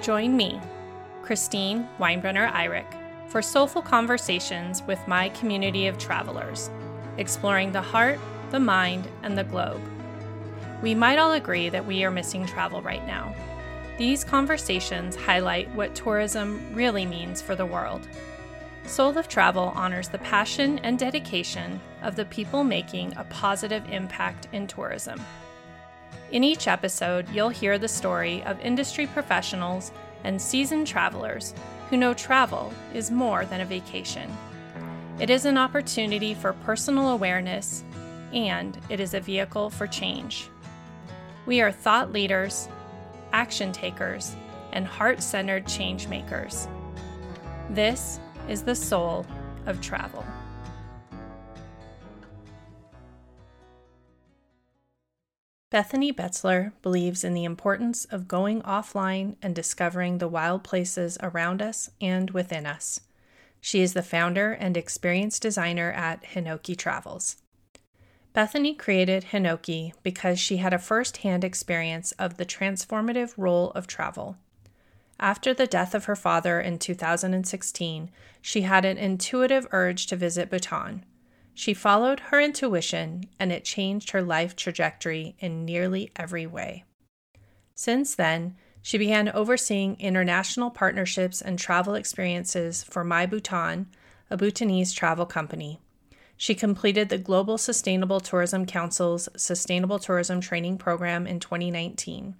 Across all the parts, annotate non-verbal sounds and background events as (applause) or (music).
Join me, Christine Weinbrenner Eyrich, for soulful conversations with my community of travelers, exploring the heart, the mind, and the globe. We might all agree that we are missing travel right now. These conversations highlight what tourism really means for the world. Soul of Travel honors the passion and dedication of the people making a positive impact in tourism. In each episode, you'll hear the story of industry professionals and seasoned travelers who know travel is more than a vacation. It is an opportunity for personal awareness, and it is a vehicle for change. We are thought leaders, action takers, and heart centered change makers. This is the soul of travel. Bethany Betzler believes in the importance of going offline and discovering the wild places around us and within us. She is the founder and experience designer at Hinoki Travels. Bethany created Hinoki because she had a first hand experience of the transformative role of travel. After the death of her father in 2016, she had an intuitive urge to visit Bhutan. She followed her intuition, and it changed her life trajectory in nearly every way. Since then, she began overseeing international partnerships and travel experiences for My Bhutan, a Bhutanese travel company. She completed the Global Sustainable Tourism Council's Sustainable Tourism Training Program in 2019.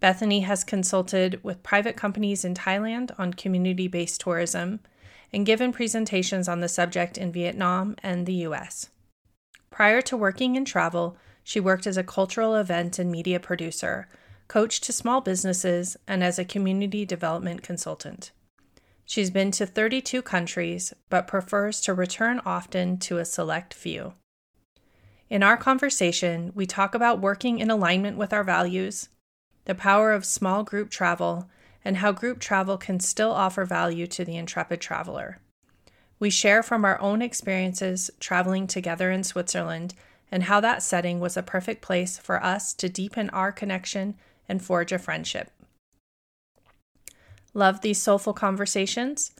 Bethany has consulted with private companies in Thailand on community based tourism and given presentations on the subject in Vietnam and the US. Prior to working in travel, she worked as a cultural event and media producer, coach to small businesses, and as a community development consultant. She's been to 32 countries, but prefers to return often to a select few. In our conversation, we talk about working in alignment with our values, the power of small group travel, and how group travel can still offer value to the intrepid traveler. We share from our own experiences traveling together in Switzerland and how that setting was a perfect place for us to deepen our connection and forge a friendship. Love these soulful conversations?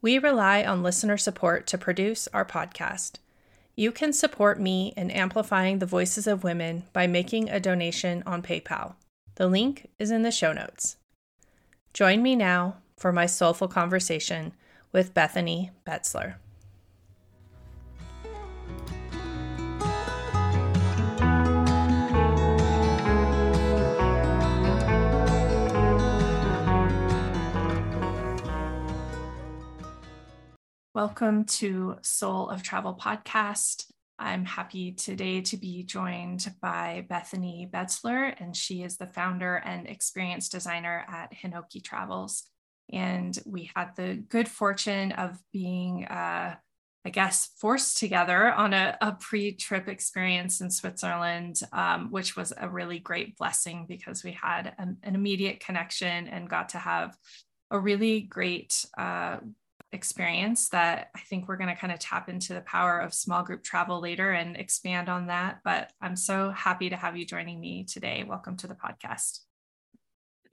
We rely on listener support to produce our podcast. You can support me in amplifying the voices of women by making a donation on PayPal. The link is in the show notes. Join me now for my soulful conversation with Bethany Betzler. Welcome to Soul of Travel podcast. I'm happy today to be joined by Bethany Betzler, and she is the founder and experience designer at Hinoki Travels. And we had the good fortune of being, uh, I guess, forced together on a, a pre trip experience in Switzerland, um, which was a really great blessing because we had an, an immediate connection and got to have a really great uh, experience that I think we're going to kind of tap into the power of small group travel later and expand on that. But I'm so happy to have you joining me today. Welcome to the podcast.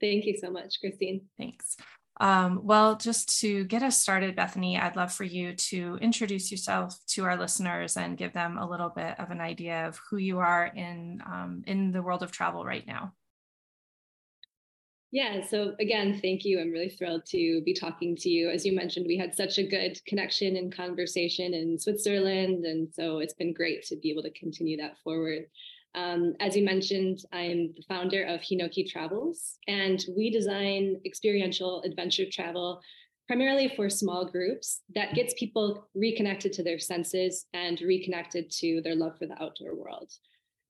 Thank you so much, Christine. Thanks. Um, well, just to get us started, Bethany, I'd love for you to introduce yourself to our listeners and give them a little bit of an idea of who you are in um, in the world of travel right now. Yeah, so again, thank you. I'm really thrilled to be talking to you. As you mentioned, we had such a good connection and conversation in Switzerland. And so it's been great to be able to continue that forward. Um, as you mentioned, I'm the founder of Hinoki Travels, and we design experiential adventure travel primarily for small groups that gets people reconnected to their senses and reconnected to their love for the outdoor world.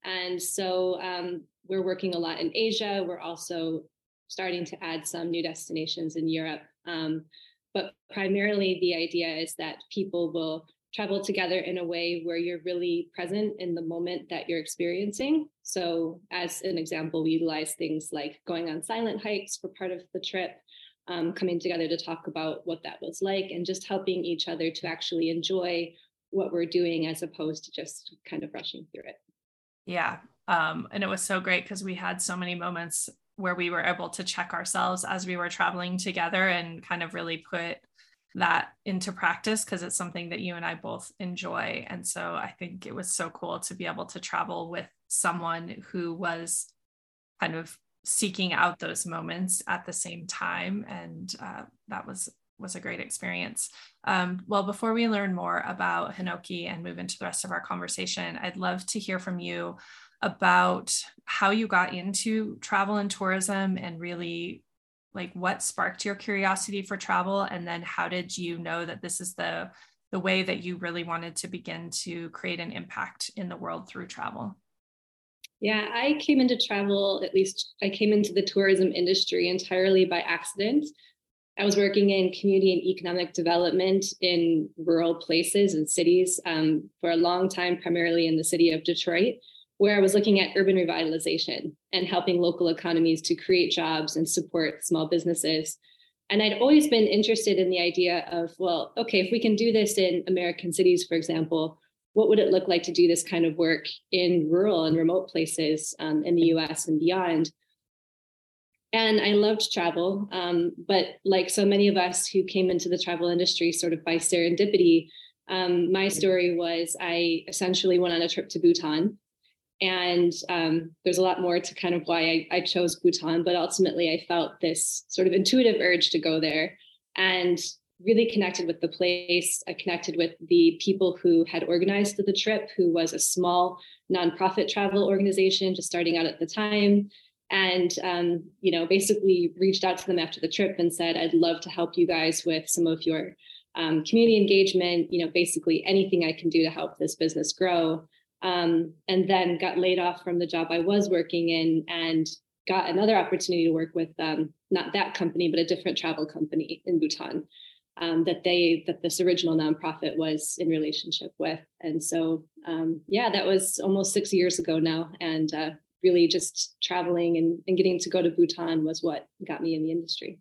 And so um, we're working a lot in Asia. We're also starting to add some new destinations in Europe. Um, but primarily, the idea is that people will travel together in a way where you're really present in the moment that you're experiencing. So, as an example, we utilize things like going on silent hikes for part of the trip, um, coming together to talk about what that was like, and just helping each other to actually enjoy what we're doing as opposed to just kind of rushing through it. Yeah. Um, and it was so great because we had so many moments where we were able to check ourselves as we were traveling together and kind of really put that into practice because it's something that you and I both enjoy. And so I think it was so cool to be able to travel with someone who was kind of seeking out those moments at the same time. And uh, that was was a great experience. Um, well, before we learn more about Hinoki and move into the rest of our conversation, I'd love to hear from you about how you got into travel and tourism and really like what sparked your curiosity for travel? And then how did you know that this is the the way that you really wanted to begin to create an impact in the world through travel? Yeah i came into travel at least i came into the tourism industry entirely by accident. I was working in community and economic development in rural places and cities um, for a long time primarily in the city of detroit where I was looking at urban revitalization and helping local economies to create jobs and support small businesses. And I'd always been interested in the idea of, well, okay, if we can do this in American cities, for example, what would it look like to do this kind of work in rural and remote places um, in the US and beyond? And I loved travel. Um, but like so many of us who came into the travel industry sort of by serendipity, um, my story was I essentially went on a trip to Bhutan and um, there's a lot more to kind of why I, I, chose Bhutan, but ultimately I felt this sort of intuitive urge to go there and really connected with the place. I connected with the people who had organized the trip, who was a small nonprofit travel organization just starting out at the time. And, um, you know, basically reached out to them after the trip and said, I'd love to help you guys with some of your um, community engagement, you know, basically anything I can do to help this business grow um, and then got laid off from the job I was working in and got another opportunity to work with um, not that company, but a different travel company in Bhutan um, that they that this original nonprofit was in relationship with. And so, um, yeah, that was almost six years ago now, and uh, really just traveling and, and getting to go to Bhutan was what got me in the industry.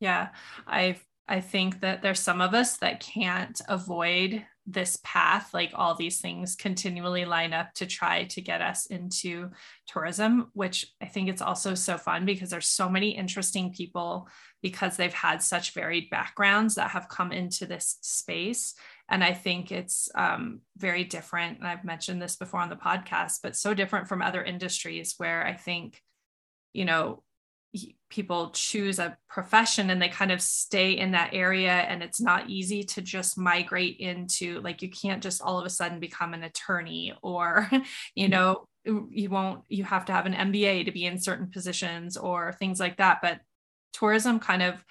Yeah, I I think that there's some of us that can't avoid this path like all these things continually line up to try to get us into tourism which i think it's also so fun because there's so many interesting people because they've had such varied backgrounds that have come into this space. And i think it's um, very different and i've mentioned this before on the podcast but so different from other industries where i think you know people choose a profession and they kind of stay in that area and it's not easy to just migrate into like you can't just all of a sudden become an attorney or (laughs) you mm-hmm. know you won't you have to have an MBA to be in certain positions or things like that. But tourism kind of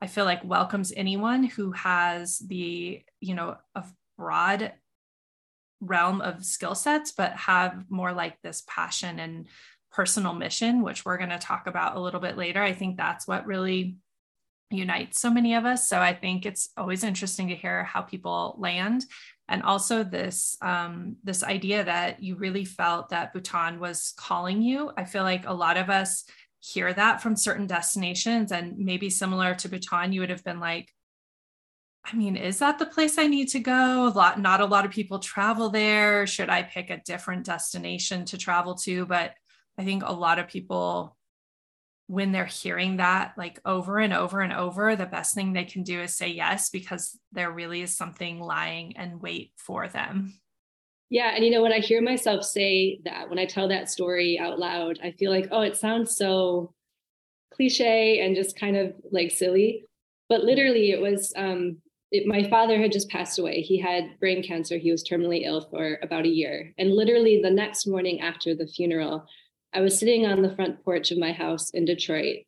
I feel like welcomes anyone who has the you know a broad realm of skill sets but have more like this passion and personal mission, which we're going to talk about a little bit later. I think that's what really unites so many of us. So I think it's always interesting to hear how people land. And also this um, this idea that you really felt that Bhutan was calling you. I feel like a lot of us hear that from certain destinations, and maybe similar to Bhutan, you would have been like, I mean, is that the place I need to go? A lot, not a lot of people travel there. Should I pick a different destination to travel to? But I think a lot of people, when they're hearing that like over and over and over, the best thing they can do is say yes because there really is something lying and wait for them. Yeah. And you know, when I hear myself say that, when I tell that story out loud, I feel like, oh, it sounds so cliche and just kind of like silly. But literally, it was um, it, my father had just passed away. He had brain cancer. He was terminally ill for about a year. And literally, the next morning after the funeral, I was sitting on the front porch of my house in Detroit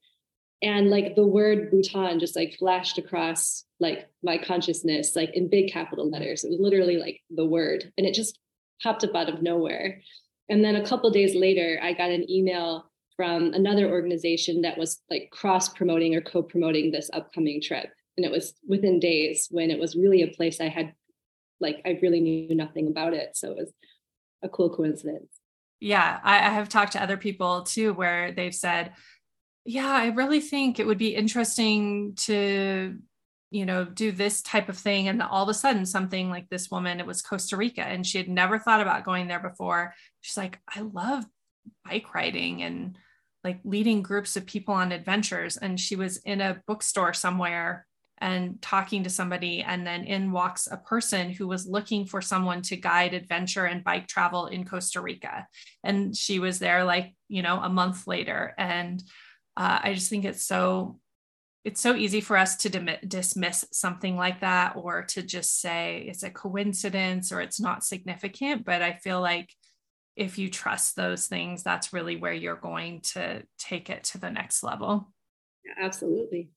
and like the word Bhutan just like flashed across like my consciousness like in big capital letters. It was literally like the word and it just popped up out of nowhere. And then a couple days later I got an email from another organization that was like cross promoting or co-promoting this upcoming trip and it was within days when it was really a place I had like I really knew nothing about it so it was a cool coincidence yeah I, I have talked to other people too where they've said yeah i really think it would be interesting to you know do this type of thing. And all of a sudden something like this woman it was costa rica and she had never thought about going there before. She's like i love bike riding and like leading groups of people on adventures. And she was in a bookstore somewhere and talking to somebody and then in walks a person who was looking for someone to guide adventure and bike travel in Costa Rica and she was there like you know a month later and uh, I just think it's so it's so easy for us to dim- dismiss something like that or to just say it's a coincidence or it's not significant but I feel like if you trust those things, that's really where you're going to take it to the next level. Yeah, absolutely.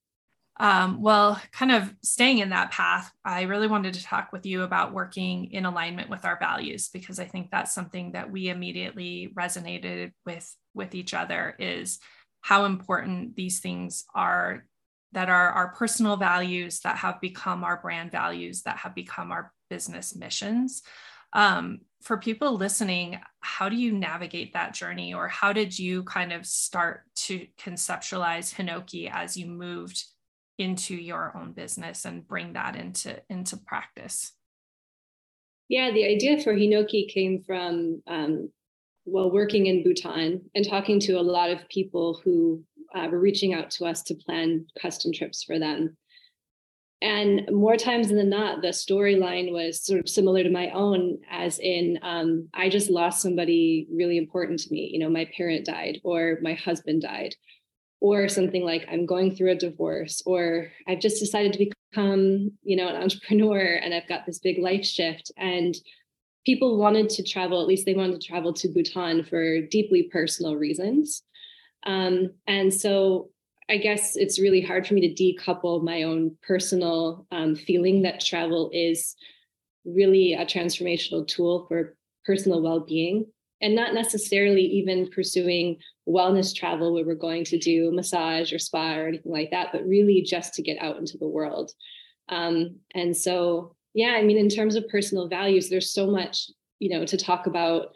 Um, well, kind of staying in that path, I really wanted to talk with you about working in alignment with our values because I think that's something that we immediately resonated with with each other is how important these things are that are our personal values that have become our brand values that have become our business missions. Um, for people listening, how do you navigate that journey, or how did you kind of start to conceptualize Hinoki as you moved into your own business and bring that into into practice? Yeah, the idea for Hinoki came from um, well working in Bhutan and talking to a lot of people who uh, were reaching out to us to plan custom trips for them. And more times than not, the storyline was sort of similar to my own, as in, um, I just lost somebody really important to me. You know, my parent died, or my husband died, or something like I'm going through a divorce, or I've just decided to become, you know, an entrepreneur and I've got this big life shift. And people wanted to travel, at least they wanted to travel to Bhutan for deeply personal reasons. Um, and so I guess it's really hard for me to decouple my own personal um, feeling that travel is really a transformational tool for personal well being and not necessarily even pursuing wellness travel where we're going to do massage or spa or anything like that, but really just to get out into the world. Um, and so, yeah, I mean, in terms of personal values, there's so much, you know, to talk about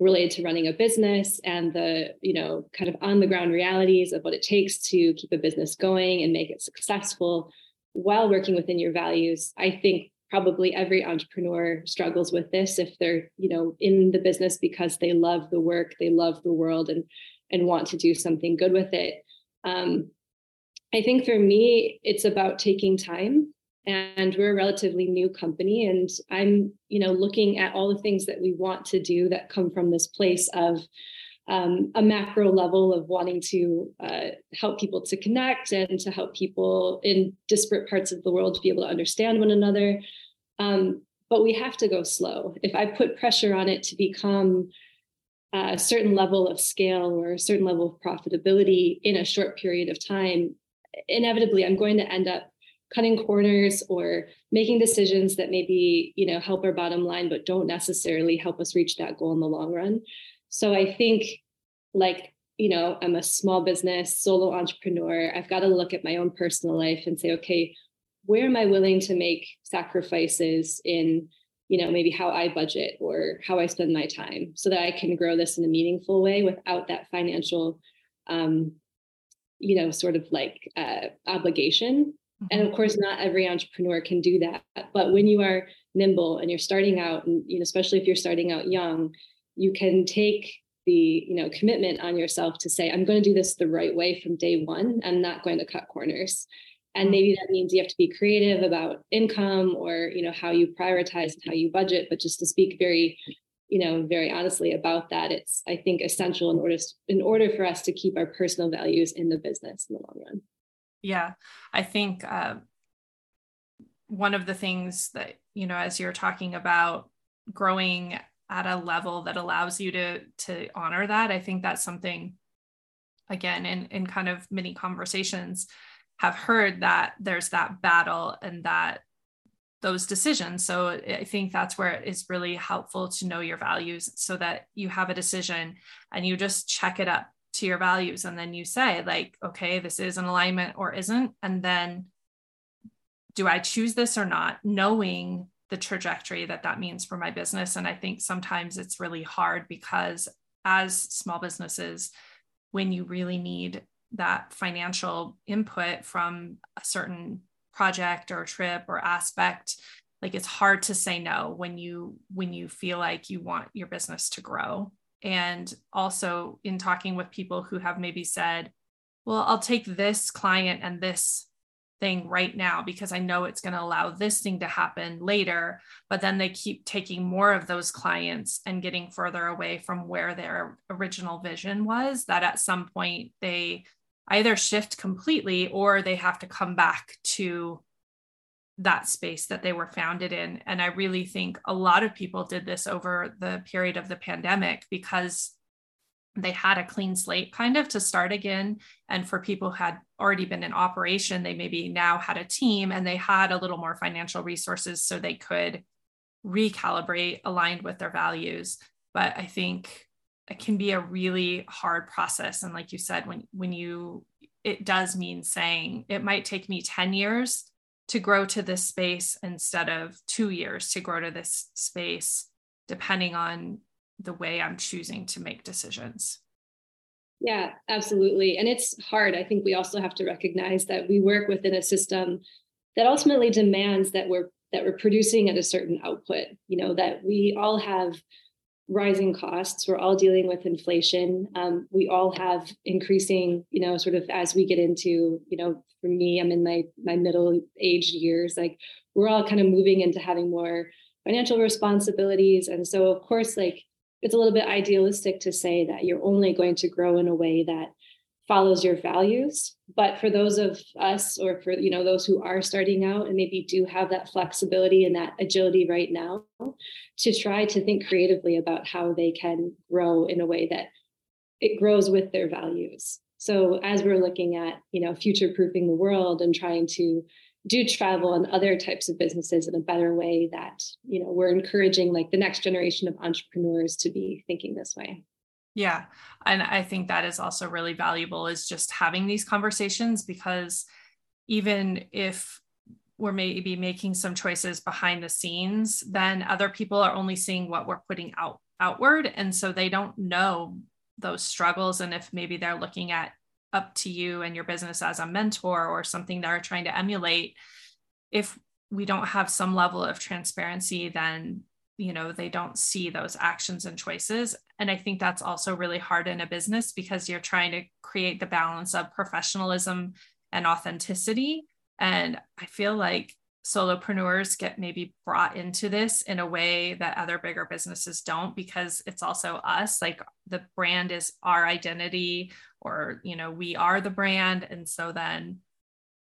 related to running a business and the you know kind of on the ground realities of what it takes to keep a business going and make it successful while working within your values i think probably every entrepreneur struggles with this if they're you know in the business because they love the work they love the world and and want to do something good with it. Um, i think for me it's about taking time and we're a relatively new company and i'm you know looking at all the things that we want to do that come from this place of um, a macro level of wanting to uh, help people to connect and to help people in disparate parts of the world to be able to understand one another um, but we have to go slow. If i put pressure on it to become a certain level of scale or a certain level of profitability in a short period of time inevitably i'm going to end up cutting corners or making decisions that maybe you know help our bottom line but don't necessarily help us reach that goal in the long run. So i think like you know i'm a small business solo entrepreneur. I've got to look at my own personal life and say okay where am i willing to make sacrifices in you know maybe how i budget or how i spend my time so that i can grow this in a meaningful way without that financial um you know sort of like uh, obligation. And of course not every entrepreneur can do that but when you are nimble and you're starting out and you know especially if you're starting out young you can take the you know commitment on yourself to say i'm going to do this the right way from day one. I'm not going to cut corners and maybe that means you have to be creative about income or you know how you prioritize and how you budget. But just to speak very you know very honestly about that it's i think essential in order in order for us to keep our personal values in the business in the long run. Yeah. I think uh, one of the things that you know as you're talking about growing at a level that allows you to to honor that i think that's something again in in kind of many conversations have heard that there's that battle and that those decisions. So i think that's where it's really helpful to know your values so that you have a decision and you just check it up to your values and then you say like okay this is an alignment or isn't. And then do i choose this or not knowing the trajectory that that means for my business? And i think sometimes it's really hard because as small businesses when you really need that financial input from a certain project or trip or aspect like it's hard to say no when you when you feel like you want your business to grow and also in talking with people who have maybe said well i'll take this client and this thing right now because I know it's going to allow this thing to happen later. But then they keep taking more of those clients and getting further away from where their original vision was, that at some point they either shift completely or they have to come back to that space that they were founded in. And I really think a lot of people did this over the period of the pandemic because they had a clean slate kind of to start again and for people who had already been in operation they maybe now had a team and they had a little more financial resources so they could recalibrate aligned with their values but i think it can be a really hard process and like you said when when you it does mean saying it might take me 10 years to grow to this space instead of 2 years to grow to this space depending on the way I'm choosing to make decisions. Yeah, absolutely. And it's hard. I think we also have to recognize that we work within a system that ultimately demands that we're that we're producing at a certain output, you know, that we all have rising costs. We're all dealing with inflation. Um, we all have increasing, you know, sort of as we get into, you know, for me, I'm in my my middle age years. Like we're all kind of moving into having more financial responsibilities, and so of course, like it's a little bit idealistic to say that you're only going to grow in a way that follows your values. But for those of us or for you know those who are starting out and maybe do have that flexibility and that agility right now to try to think creatively about how they can grow in a way that it grows with their values. So as we're looking at you know future proofing the world and trying to do travel and other types of businesses in a better way that you know we're encouraging like the next generation of entrepreneurs to be thinking this way yeah. And i think that is also really valuable is just having these conversations because even if we're maybe making some choices behind the scenes then other people are only seeing what we're putting out outward. And so they don't know those struggles. And if maybe they're looking at up to you and your business as a mentor or something they're trying to emulate if we don't have some level of transparency then you know they don't see those actions and choices and i think that's also really hard in a business because you're trying to create the balance of professionalism and authenticity. And i feel like solopreneurs get maybe brought into this in a way that other bigger businesses don't because it's also us. Like the brand is our identity or you know we are the brand. And so then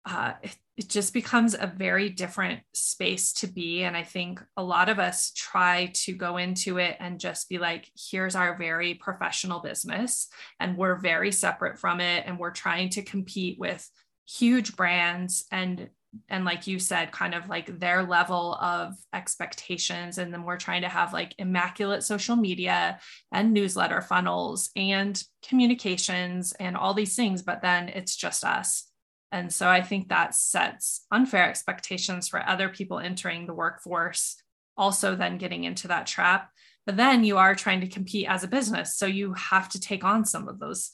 uh, it, just becomes a very different space to be. And i think a lot of us try to go into it and just be like here's our very professional business and we're very separate from it and we're trying to compete with huge brands and and like you said kind of like their level of expectations and then we're trying to have like immaculate social media and newsletter funnels and communications and all these things. But then it's just us and so i think that sets unfair expectations for other people entering the workforce also then getting into that trap. But then you are trying to compete as a business so you have to take on some of those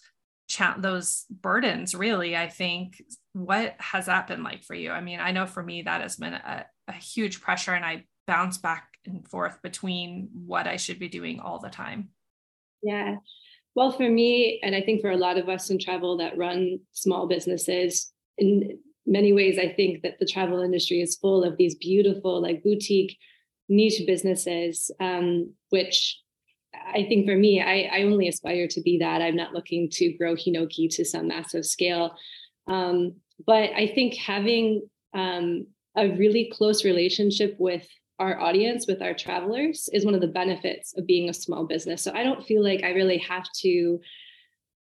cha- those burdens really i think. What has that been like for you? I mean i know for me that has been a, a huge pressure and i bounce back and forth between what i should be doing all the time. Yeah. Well for me and i think for a lot of us in travel that run small businesses in many ways i think that the travel industry is full of these beautiful like boutique niche businesses um, which I think for me, I, I only aspire to be that. I'm not looking to grow Hinoki to some massive scale. Um, but I think having um, a really close relationship with our audience, with our travelers, is one of the benefits of being a small business. So I don't feel like I really have to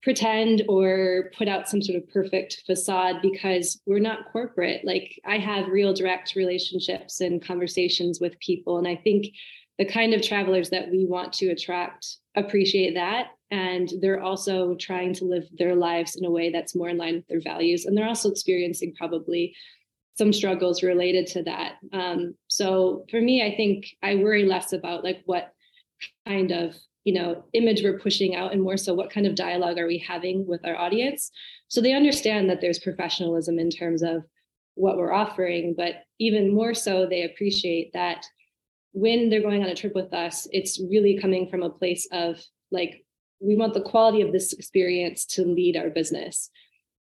pretend or put out some sort of perfect facade because we're not corporate. Like I have real direct relationships and conversations with people. And I think the kind of travelers that we want to attract appreciate that and they're also trying to live their lives in a way that's more in line with their values and they're also experiencing probably some struggles related to that um, so for me i think i worry less about like what kind of you know image we're pushing out and more so what kind of dialogue are we having with our audience? So they understand that there's professionalism in terms of what we're offering but even more so they appreciate that when they're going on a trip with us, it's really coming from a place of like we want the quality of this experience to lead our business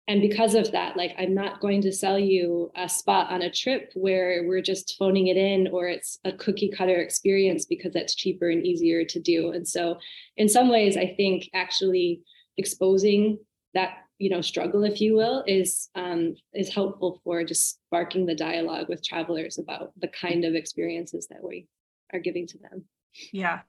and because of that like i'm not going to sell you a spot on a trip where we're just phoning it in or it's a cookie cutter experience because that's cheaper and easier to do. And so in some ways i think actually exposing that you know struggle if you will is um, is helpful for just sparking the dialogue with travelers about the kind of experiences that we are giving to them yeah.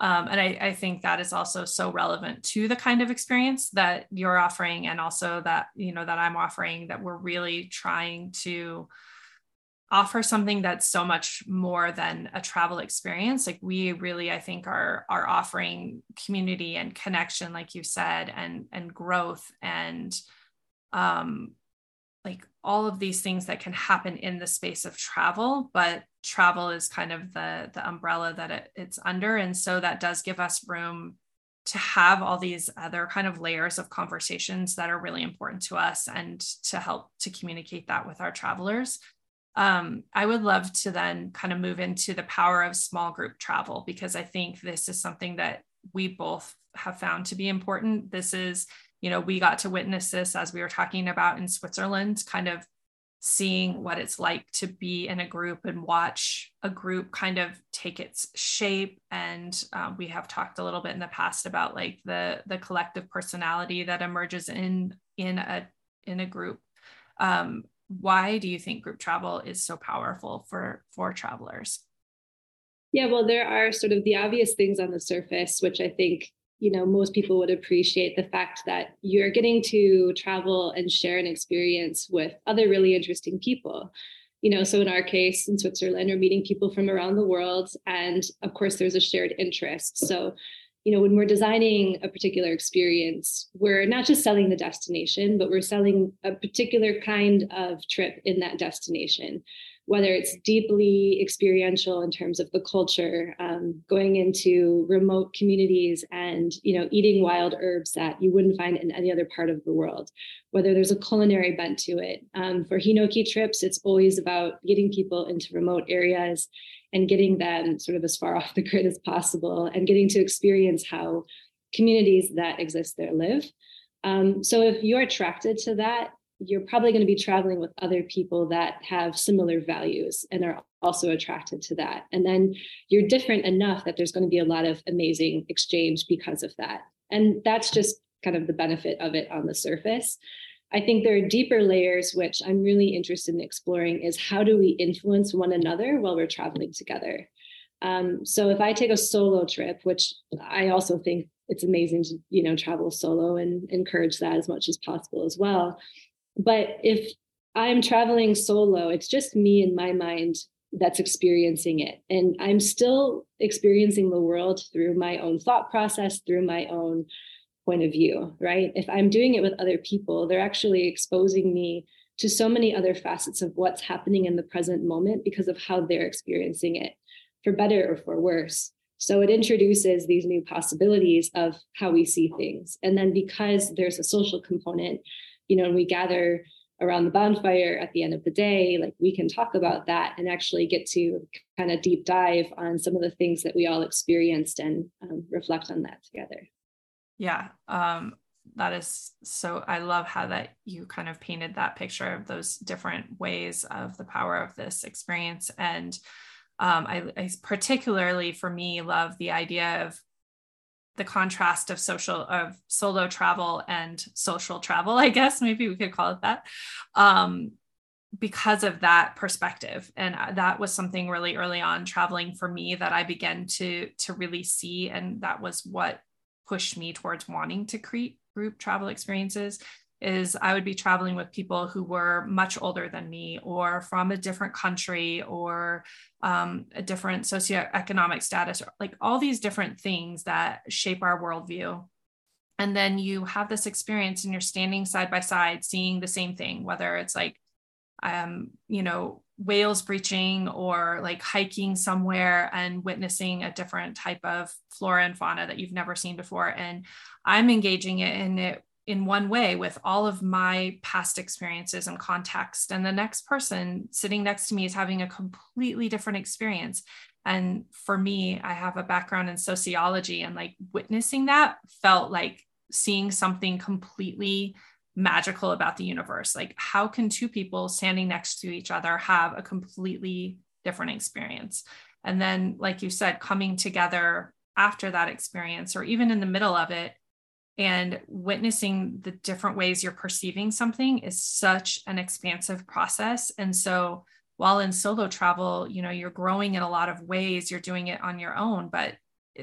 Um, and I, I think that is also so relevant to the kind of experience that you're offering and also that you know that i'm offering that we're really trying to offer something that's so much more than a travel experience. Like we really i think are are offering community and connection like you said and and growth and um like all of these things that can happen in the space of travel but travel is kind of the the umbrella that it, it's under. And so that does give us room to have all these other kind of layers of conversations that are really important to us and to help to communicate that with our travelers. Um, i would love to then kind of move into the power of small group travel because i think this is something that we both have found to be important. This is you know we got to witness this as we were talking about in switzerland kind of seeing what it's like to be in a group and watch a group kind of take its shape. And um, we have talked a little bit in the past about like the the collective personality that emerges in in a in a group. Um, why do you think group travel is so powerful for for travelers? Yeah well there are sort of the obvious things on the surface which i think you know most people would appreciate the fact that you're getting to travel and share an experience with other really interesting people. You know so in our case in switzerland we're meeting people from around the world and of course there's a shared interest. So you know when we're designing a particular experience we're not just selling the destination but we're selling a particular kind of trip in that destination whether it's deeply experiential in terms of the culture, um, going into remote communities and you know eating wild herbs that you wouldn't find in any other part of the world, whether there's a culinary bent to it. Um, for Hinoki trips, it's always about getting people into remote areas and getting them sort of as far (laughs) off the grid as possible and getting to experience how communities that exist there live. Um, so if you're attracted to that, you're probably going to be traveling with other people that have similar values and are also attracted to that. And then you're different enough that there's going to be a lot of amazing exchange because of that. And that's just kind of the benefit of it on the surface. I think there are deeper layers, which I'm really interested in exploring, is how do we influence one another while we're traveling together? Um, so if I take a solo trip, which I also think it's amazing to you know travel solo and encourage that as much as possible as well but if I'm traveling solo, it's just me in my mind that's experiencing it. And I'm still experiencing the world through my own thought process, through my own point of view, right? If I'm doing it with other people, they're actually exposing me to so many other facets of what's happening in the present moment because of how they're experiencing it, for better or for worse. So it introduces these new possibilities of how we see things. And then because there's a social component, you know, and we gather around the bonfire at the end of the day, like we can talk about that and actually get to kind of deep dive on some of the things that we all experienced and um, reflect on that together. Yeah. Um, that is so i love how that you kind of painted that picture of those different ways of the power of this experience and um, I, I particularly for me love the idea of the contrast of social of solo travel and social travel (laughs) i guess maybe we could call it that um, because of that perspective. And uh, that was something really early on traveling for me that i began to to really see and that was what pushed me towards wanting to create group travel experiences is I would be traveling with people who were much older than me or from a different country or um, a different socioeconomic status, like all these different things that shape our worldview. And then you have this experience and you're standing side by side seeing the same thing, whether it's like, um, you know, whales breaching or like hiking somewhere and witnessing a different type of flora and fauna that you've never seen before. And I'm engaging it in it in one way with all of my past experiences and context and the next person sitting next to me is having a completely different experience And for me, I have a background in sociology and like witnessing that felt like seeing something completely magical about the universe. Like, how can two people standing next to each other have a completely different experience? And then, like you said, coming together after that experience or even in the middle of it and witnessing the different ways you're perceiving something is such an expansive process. And so, while in solo travel, you know, you're growing in a lot of ways, you're doing it on your own, but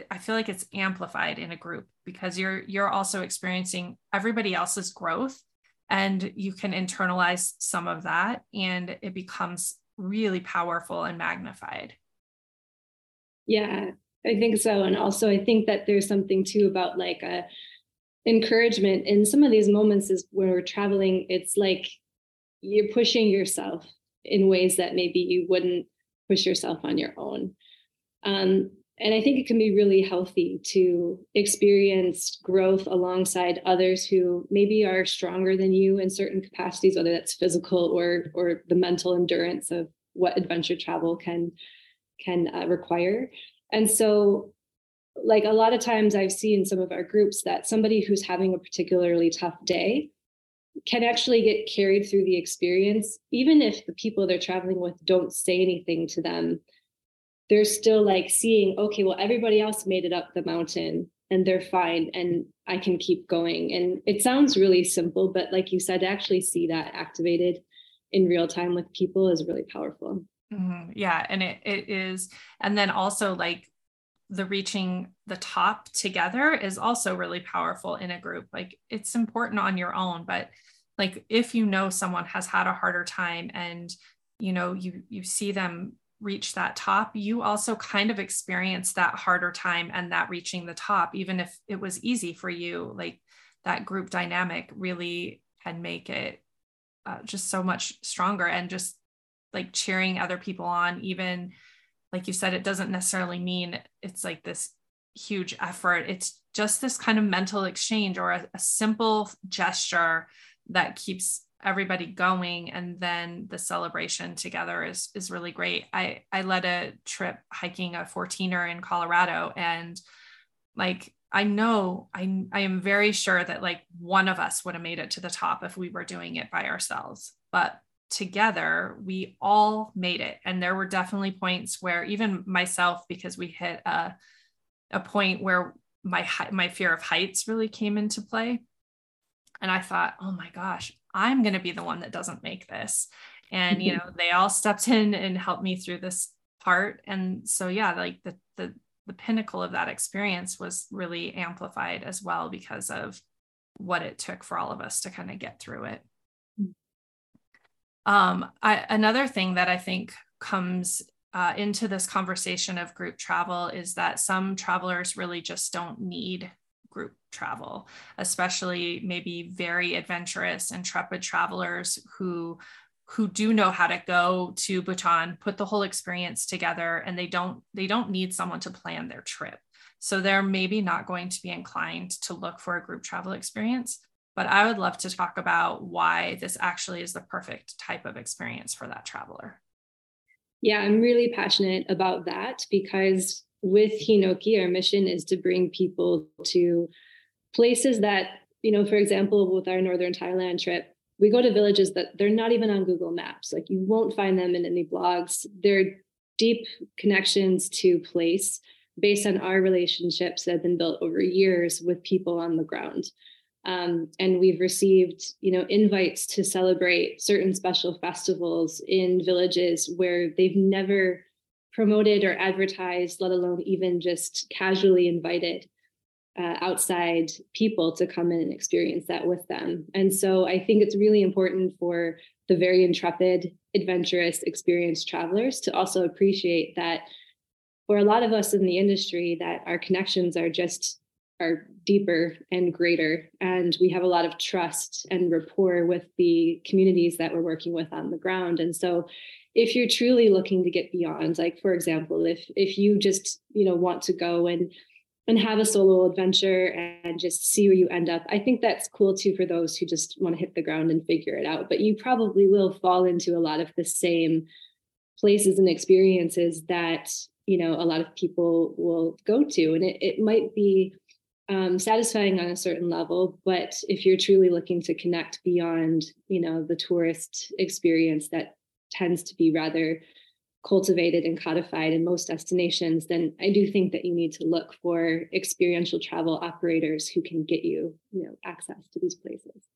I feel like it's amplified in a group because you're you're also experiencing everybody else's growth and you can internalize some of that and it becomes really powerful and magnified. Yeah, I think so and also I think that there's something too about like a encouragement in some of these moments is when we're traveling it's like you're pushing yourself in ways that maybe you wouldn't push yourself on your own um, and I think it can be really healthy to experience growth alongside others who maybe are stronger than you in certain capacities, whether that's physical or or the mental endurance of what adventure travel can can uh, require. And so, like a lot of times, I've seen some of our groups that somebody who's having a particularly tough day can actually get carried through the experience, even if the people they're traveling with don't say anything to them they're still like seeing, okay, well, everybody else made it up the mountain and they're fine and I can keep going. And it sounds really simple, but like you said, to actually see that activated in real time with people is really powerful. Mm-hmm. Yeah. And it, it is. And then also like the reaching the top together is also really powerful in a group. Like it's important on your own, but like if you know someone has had a harder time and you know you you see them reach that top, you also kind of experience that harder time and that reaching the top, even if it was easy for you. Like that group dynamic really can make it uh, just so much stronger and just like cheering other people on, even like you said, it doesn't necessarily mean it's like this huge effort. It's just this kind of mental exchange or a, a simple gesture that keeps everybody going and then the celebration together is is really great i i led a trip hiking a 14er in colorado and like i know i i am very sure that like one of us would have made it to the top if we were doing it by ourselves but together we all made it and there were definitely points where even myself because we hit a a point where my my fear of heights really came into play and I thought, oh my gosh, I'm going to be the one that doesn't make this. And, you mm-hmm. know, they all stepped in and helped me through this part. And so, yeah, like the, the, the pinnacle of that experience was really amplified as well because of what it took for all of us to kind of get through it. Um, I, another thing that I think comes uh, into this conversation of group travel is that some travelers really just don't need group travel, especially maybe very adventurous, intrepid travelers who who do know how to go to Bhutan, put the whole experience together, and they don't they don't need someone to plan their trip. So they're maybe not going to be inclined to look for a group travel experience. But I would love to talk about why this actually is the perfect type of experience for that traveler. Yeah, I'm really passionate about that because with Hinoki, our mission is to bring people to places that, you know, for example, with our Northern Thailand trip, we go to villages that they're not even on Google Maps. Like you won't find them in any blogs. They're deep connections to place based on our relationships that have been built over years with people on the ground. Um, and we've received, you know, invites to celebrate certain special festivals in villages where they've never promoted or advertised, let alone even just casually invited uh, outside people to come in and experience that with them. And so I think it's really important for the very intrepid, adventurous, experienced travelers to also appreciate that for a lot of us in the industry, that our connections are just are deeper and greater and we have a lot of trust and rapport with the communities that we're working with on the ground. And so if you're truly looking to get beyond like for example if if you just you know want to go and and have a solo adventure and just see where you end up i think that's cool too for those who just want to hit the ground and figure it out. But you probably will fall into a lot of the same places and experiences that you know a lot of people will go to. And it, it might be um, satisfying on a certain level but if you're truly looking to connect beyond you know the tourist experience that tends to be rather cultivated and codified in most destinations then i do think that you need to look for experiential travel operators who can get you you know access to these places.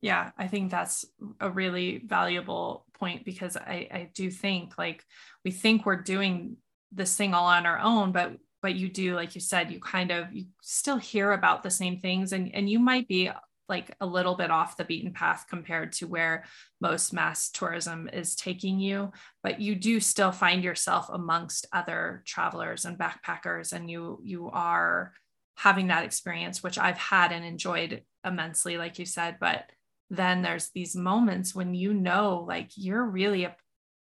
Yeah i think that's a really valuable point because i i do think like we think we're doing this thing all on our own but but you do like you said you kind of you still hear about the same things and and you might be like a little bit off the beaten path compared to where most mass tourism is taking you but you do still find yourself amongst other travelers and backpackers and you you are having that experience which I've had and enjoyed immensely like you said but then there's these moments when you know like you're really a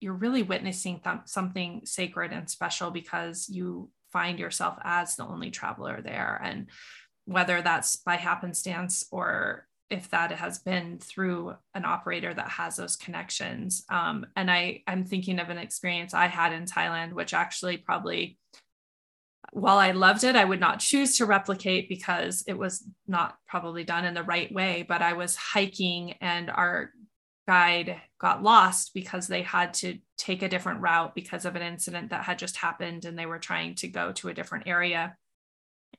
you're really witnessing th- something sacred and special because you find yourself as the only traveler there and whether that's by happenstance or if that has been through an operator that has those connections um, and i i'm thinking of an experience i had in thailand which actually probably while I loved it, I would not choose to replicate because it was not probably done in the right way. But I was hiking and our guide got lost because they had to take a different route because of an incident that had just happened and they were trying to go to a different area.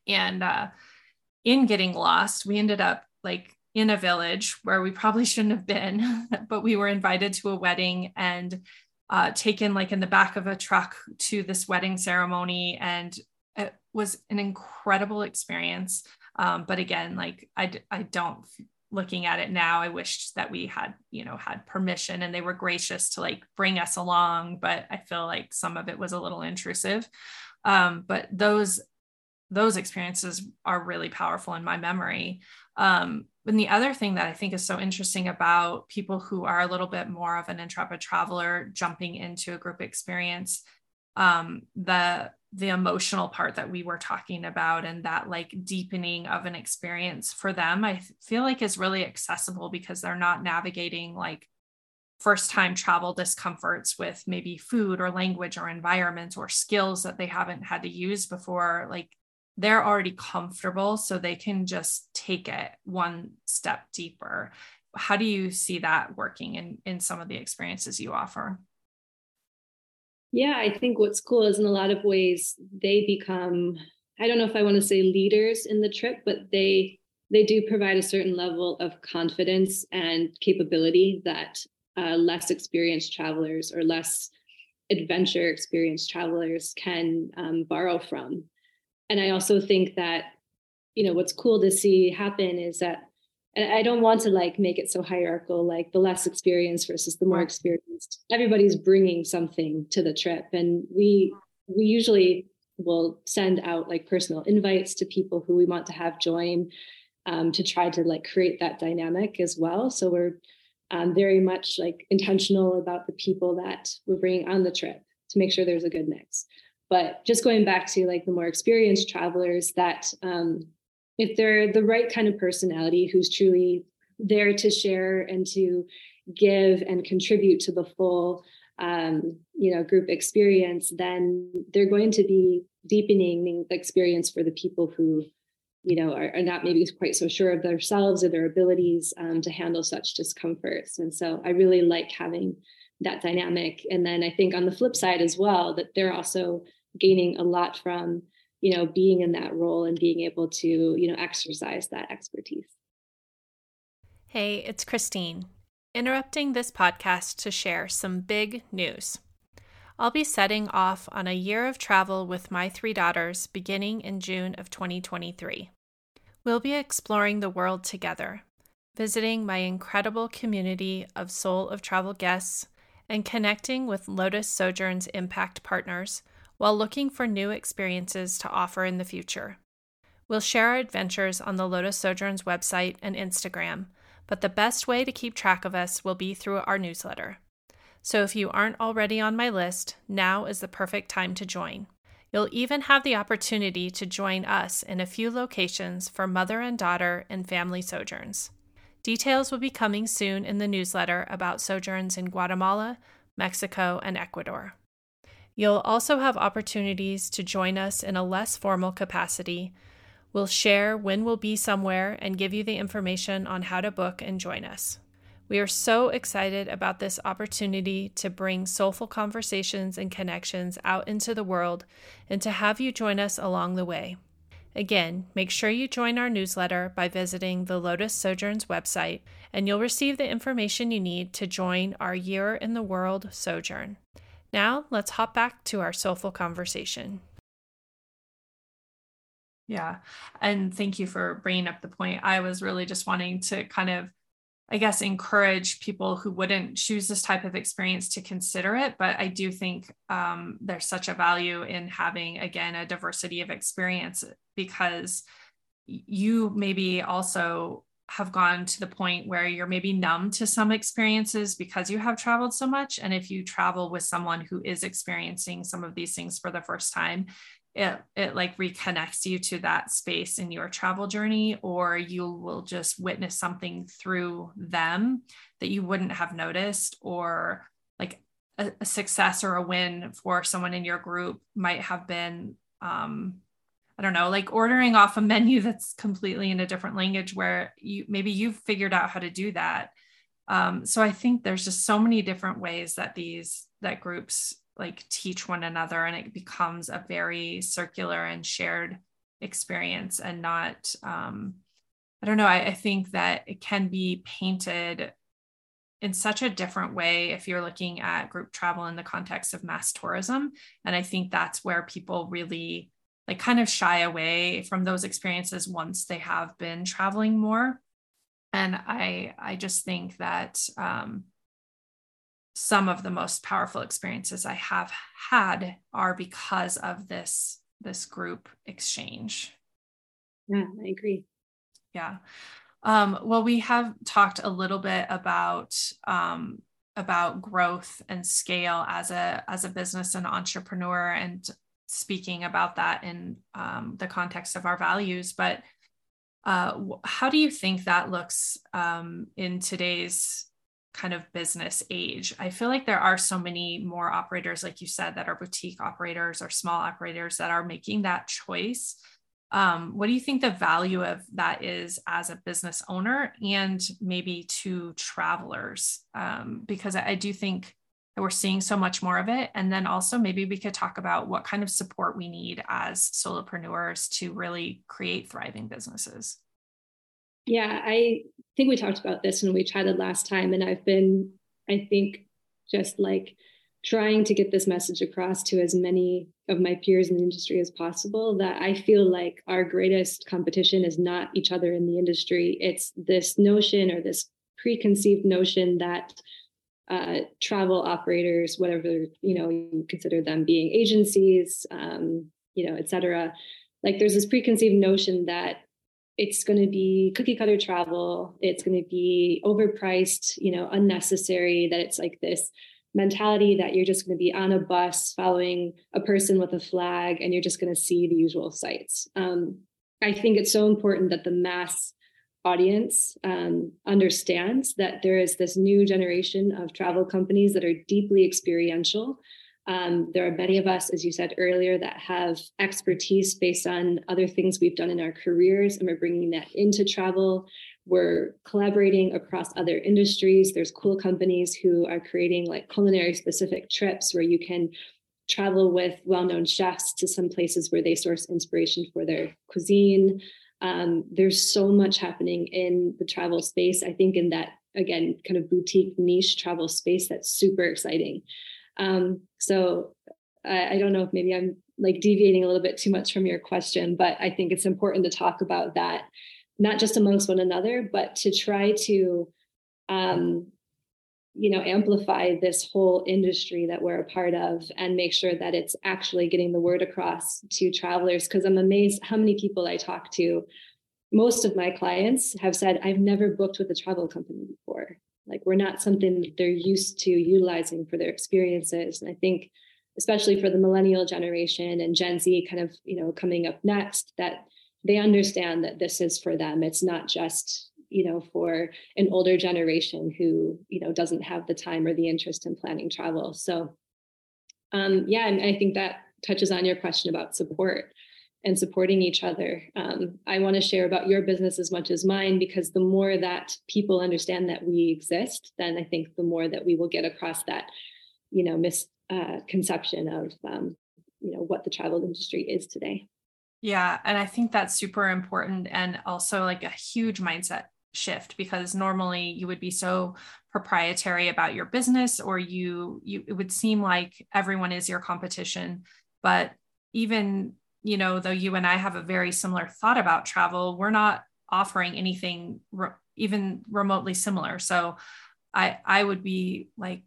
And uh, in getting lost, we ended up like in a village where we probably (laughs) shouldn't have been, but we were invited to a wedding and uh, taken like in the back of a truck to this wedding ceremony. And it was an incredible experience. Um, but again, like I, I don't looking at it now, I wished that we had, you know, had permission and they were gracious to like bring us along. But I feel like some of it was a little intrusive. Um, but those those experiences are really powerful in my memory. Um, and the other thing that I think is so interesting about people who are a little bit more of an intrepid traveler jumping into a group experience, um, the the emotional part that we were talking about and that like deepening of an experience for them i feel like is really accessible because they're not navigating like first time travel discomforts with maybe food or language or environment or skills that they haven't had to use before. Like they're already comfortable so they can just take it one step deeper. How do you see that working in in some of the experiences you offer yeah, I think what's cool is in a lot of ways they become I don't know if I want to say leaders in the trip, but they they do provide a certain level of confidence and capability that uh, less experienced travelers or less adventure experienced travelers can um, borrow from. And I also think that you know what's cool to see happen is that and I don't want to like make it so hierarchical, like the less experienced versus the more experienced. Everybody's bringing something to the trip, and we we usually will send out like personal invites to people who we want to have join um, to try to like create that dynamic as well. So we're um, very much like intentional about the people that we're bringing on the trip to make sure there's a good mix. But just going back to like the more experienced travelers that um, if they're the right kind of personality who's truly there to share and to give and contribute to the full um, you know group experience then they're going to be deepening the experience for the people who you know are, are not maybe quite so sure of themselves or their abilities um, to handle such discomforts. And so i really like having that dynamic. And then i think on the flip side as well that they're also gaining a lot from you know being in that role and being able to you know exercise that expertise hey it's christine interrupting this podcast to share some big news I'll be setting off on a year of travel with my three daughters beginning in June of 2023. We'll be exploring the world together, visiting my incredible community of Soul of Travel guests, and connecting with Lotus Sojourn's impact partners while looking for new experiences to offer in the future. We'll share our adventures on the Lotus Sojourns website and Instagram, but the best way to keep track of us will be through our newsletter. So if you aren't already on my list, now is the perfect time to join. You'll even have the opportunity to join us in a few locations for mother and daughter and family sojourns. Details will be coming soon in the newsletter about sojourns in Guatemala, Mexico, and Ecuador. You'll also have opportunities to join us in a less formal capacity. We'll share when we'll be somewhere and give you the information on how to book and join us. We are so excited about this opportunity to bring soulful conversations and connections out into the world and to have you join us along the way. Again, make sure you join our newsletter by visiting the Lotus Sojourns website, and you'll receive the information you need to join our Year in the World sojourn. Now, let's hop back to our soulful conversation. Yeah. And thank you for bringing up the point. I was really just wanting to kind of, I guess, encourage people who wouldn't choose this type of experience to consider it. But I do think um, there's such a value in having, again, a diversity of experience because you maybe also have gone to the point where you're maybe numb to some experiences because you have traveled so much. And if you travel with someone who is experiencing some of these things for the first time, it, it like reconnects you to that space in your travel journey, or you will just witness something through them that you wouldn't have noticed, or like a, a success or a win for someone in your group might have been um, I don't know, like ordering off a menu that's completely in a different language where you maybe you've figured out how to do that. Um, so I think there's just so many different ways that these that groups like teach one another and it becomes a very circular and shared experience and not um, I don't know, I, I think that it can be painted in such a different way if you're looking at group travel in the context of mass tourism. And I think that's where people really like kind of shy away from those experiences once they have been traveling more. And i i just think that um, some of the most powerful experiences i have had are because of this this group exchange. Yeah i agree. Yeah. Um, well we have talked a little bit about um, about growth and scale as a as a business and entrepreneur and speaking about that in um, the context of our values. But uh, how do you think that looks um, in today's kind of business age? I feel like there are so many more operators, like you said, that are boutique operators or small operators that are making that choice. Um, what do you think the value of that is as a business owner and maybe to travelers? Um, because I, I do think we're seeing so much more of it. And then also maybe we could talk about what kind of support we need as solopreneurs to really create thriving businesses. Yeah, I think we talked about this when we chatted last time. And I've been, I think, just like trying to get this message across to as many of my peers in the industry as possible that I feel like our greatest competition is not each other in the industry. It's this notion or this preconceived notion that uh, travel operators, whatever you know you consider them being agencies, um, you know, et cetera. Like there's this preconceived notion that it's going to be cookie cutter travel, it's going to be overpriced, you know, unnecessary. That it's like this mentality that you're just going to be on a bus following a person with a flag and you're just going to see the usual sights. Um, I think it's so important that the mass audience um, understands that there is this new generation of travel companies that are deeply experiential. Um, there are many of us, as you said earlier, that have expertise based on other things we've done in our careers, and we're bringing that into travel. We're collaborating across other industries. There's cool companies who are creating like culinary specific trips where you can travel with well known chefs to some places where they source inspiration for their cuisine. Um, there's so much happening in the travel space. I think in that again kind of boutique niche travel space that's super exciting. Um, so I, I don't know if maybe I'm like deviating a little bit too much from your question, but I think it's important to talk about that, not just amongst one another, but to try to um, you know amplify this whole industry that we're a part of and make sure that it's actually getting the word across to travelers. Because i'm amazed how many people i talk to most of my clients have said i've never booked with a travel company before. Like we're not something that they're used to utilizing for their experiences. And i think especially for the millennial generation and gen z kind of you know coming up next that they understand that this is for them. It's not just you know for an older generation who you know doesn't have the time or the interest in planning travel so Um, yeah, and I think that touches on your question about support and supporting each other. Um, I want to share about your business as much as mine because the more that people understand that we exist, then I think the more that we will get across that, you know, misconception uh, of, um, you know, what the travel industry is today. Yeah, and I think that's super important and also like a huge mindset shift because normally you would be so proprietary about your business or you you it would seem like everyone is your competition. But even you know though you and I have a very similar thought about travel we're not offering anything re- even remotely similar. So I I would be like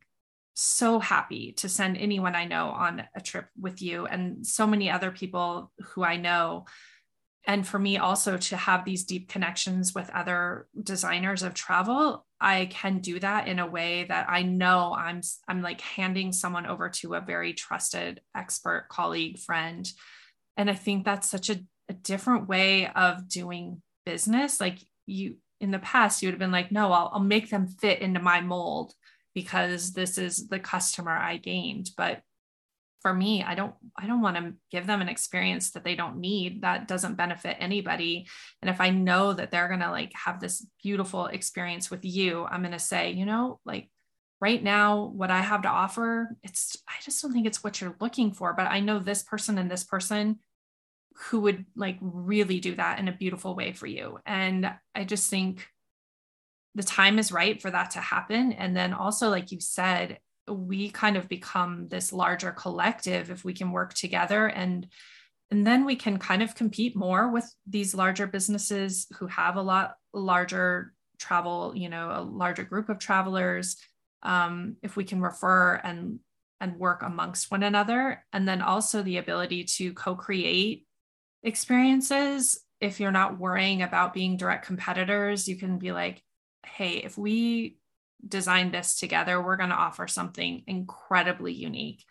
so happy to send anyone I know on a trip with you and so many other people who I know and for me also to have these deep connections with other designers of travel i can do that in a way that i know i'm i'm like handing someone over to a very trusted expert colleague friend. And i think that's such a, a different way of doing business. Like you in the past you would have been like no I'll, I'll make them fit into my mold because this is the customer i gained. But for me i don't i don't want to give them an experience that they don't need that doesn't benefit anybody. And if i know that they're going to like have this beautiful experience with you i'm going to say you know like right now what i have to offer it's i just don't think it's what you're looking for but i know this person and this person who would like really do that in a beautiful way for you. And i just think the time is right for that to happen. And then also like you said we kind of become this larger collective if we can work together and and then we can kind of compete more with these larger businesses who have a lot larger travel you know a larger group of travelers um, if we can refer and and work amongst one another. And then also the ability to co-create experiences. If you're not worrying about being direct competitors you can be like hey if we design this together, we're going to offer something incredibly unique.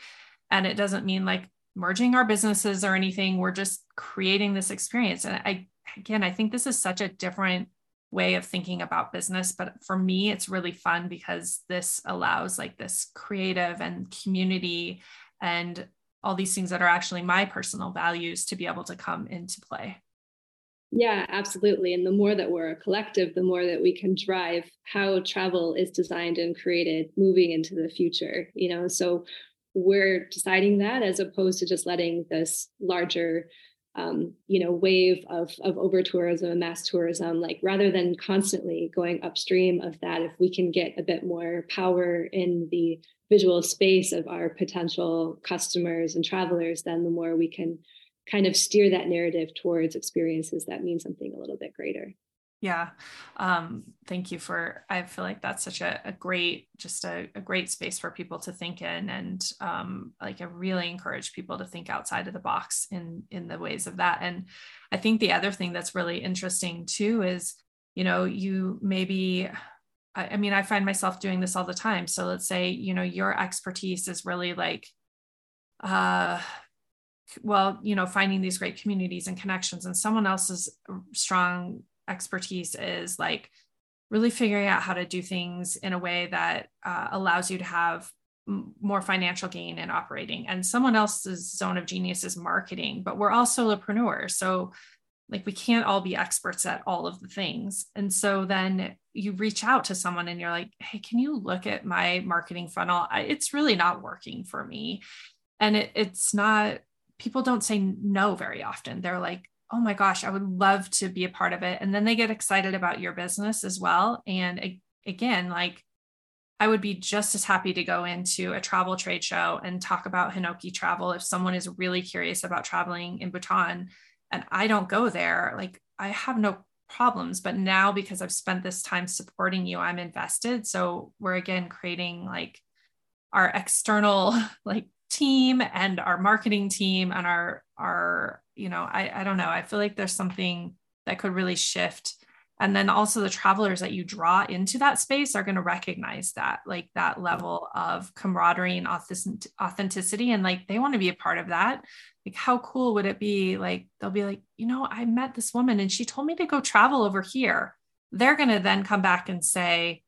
And it doesn't mean like merging our businesses or anything. We're just creating this experience. And I, again, I think this is such a different way of thinking about business. But for me, it's really fun because this allows like this creative and community and all these things that are actually my personal values to be able to come into play. Yeah, absolutely. And the more that we're a collective, the more that we can drive how travel is designed and created moving into the future. You know, so we're deciding that as opposed to just letting this larger um, you know wave of of over tourism and mass tourism like rather than constantly going upstream of that if we can get a bit more power in the visual space of our potential customers and travelers then the more we can kind of steer that narrative towards experiences that mean something a little bit greater. Yeah. Um, thank you for i feel like that's such a, a great just a, a, great space for people to think in and um, like i really encourage people to think outside of the box in in the ways of that. And i think the other thing that's really interesting too is you know you maybe I, I mean i find myself doing this all the time. So let's say you know your expertise is really like uh well you know finding these great communities and connections and someone else's strong expertise is like really figuring out how to do things in a way that uh, allows you to have more financial gain in operating. And someone else's zone of genius is marketing but we're all solopreneurs so like we can't all be experts at all of the things. And so then you reach out to someone and you're like hey can you look at my marketing funnel? It's really not working for me. And it, it's not people don't say no very often. They're like, oh my gosh, I would love to be a part of it. And then they get excited about your business as well. And again, like I would be just as happy to go into a travel trade show and talk about Hinoki travel if someone is really curious about traveling in Bhutan and I don't go there. Like I have no problems, but now because I've spent this time supporting you, I'm invested. So we're again creating like our external (laughs) like team and our marketing team and our our you know I, I don't know. I feel like there's something that could really shift. And then also the travelers that you draw into that space are going to recognize that like that level of camaraderie and authenticity. And like they want to be a part of that. Like how cool would it be? Like they'll be like you know i met this woman and she told me to go travel over here. They're going to then come back and say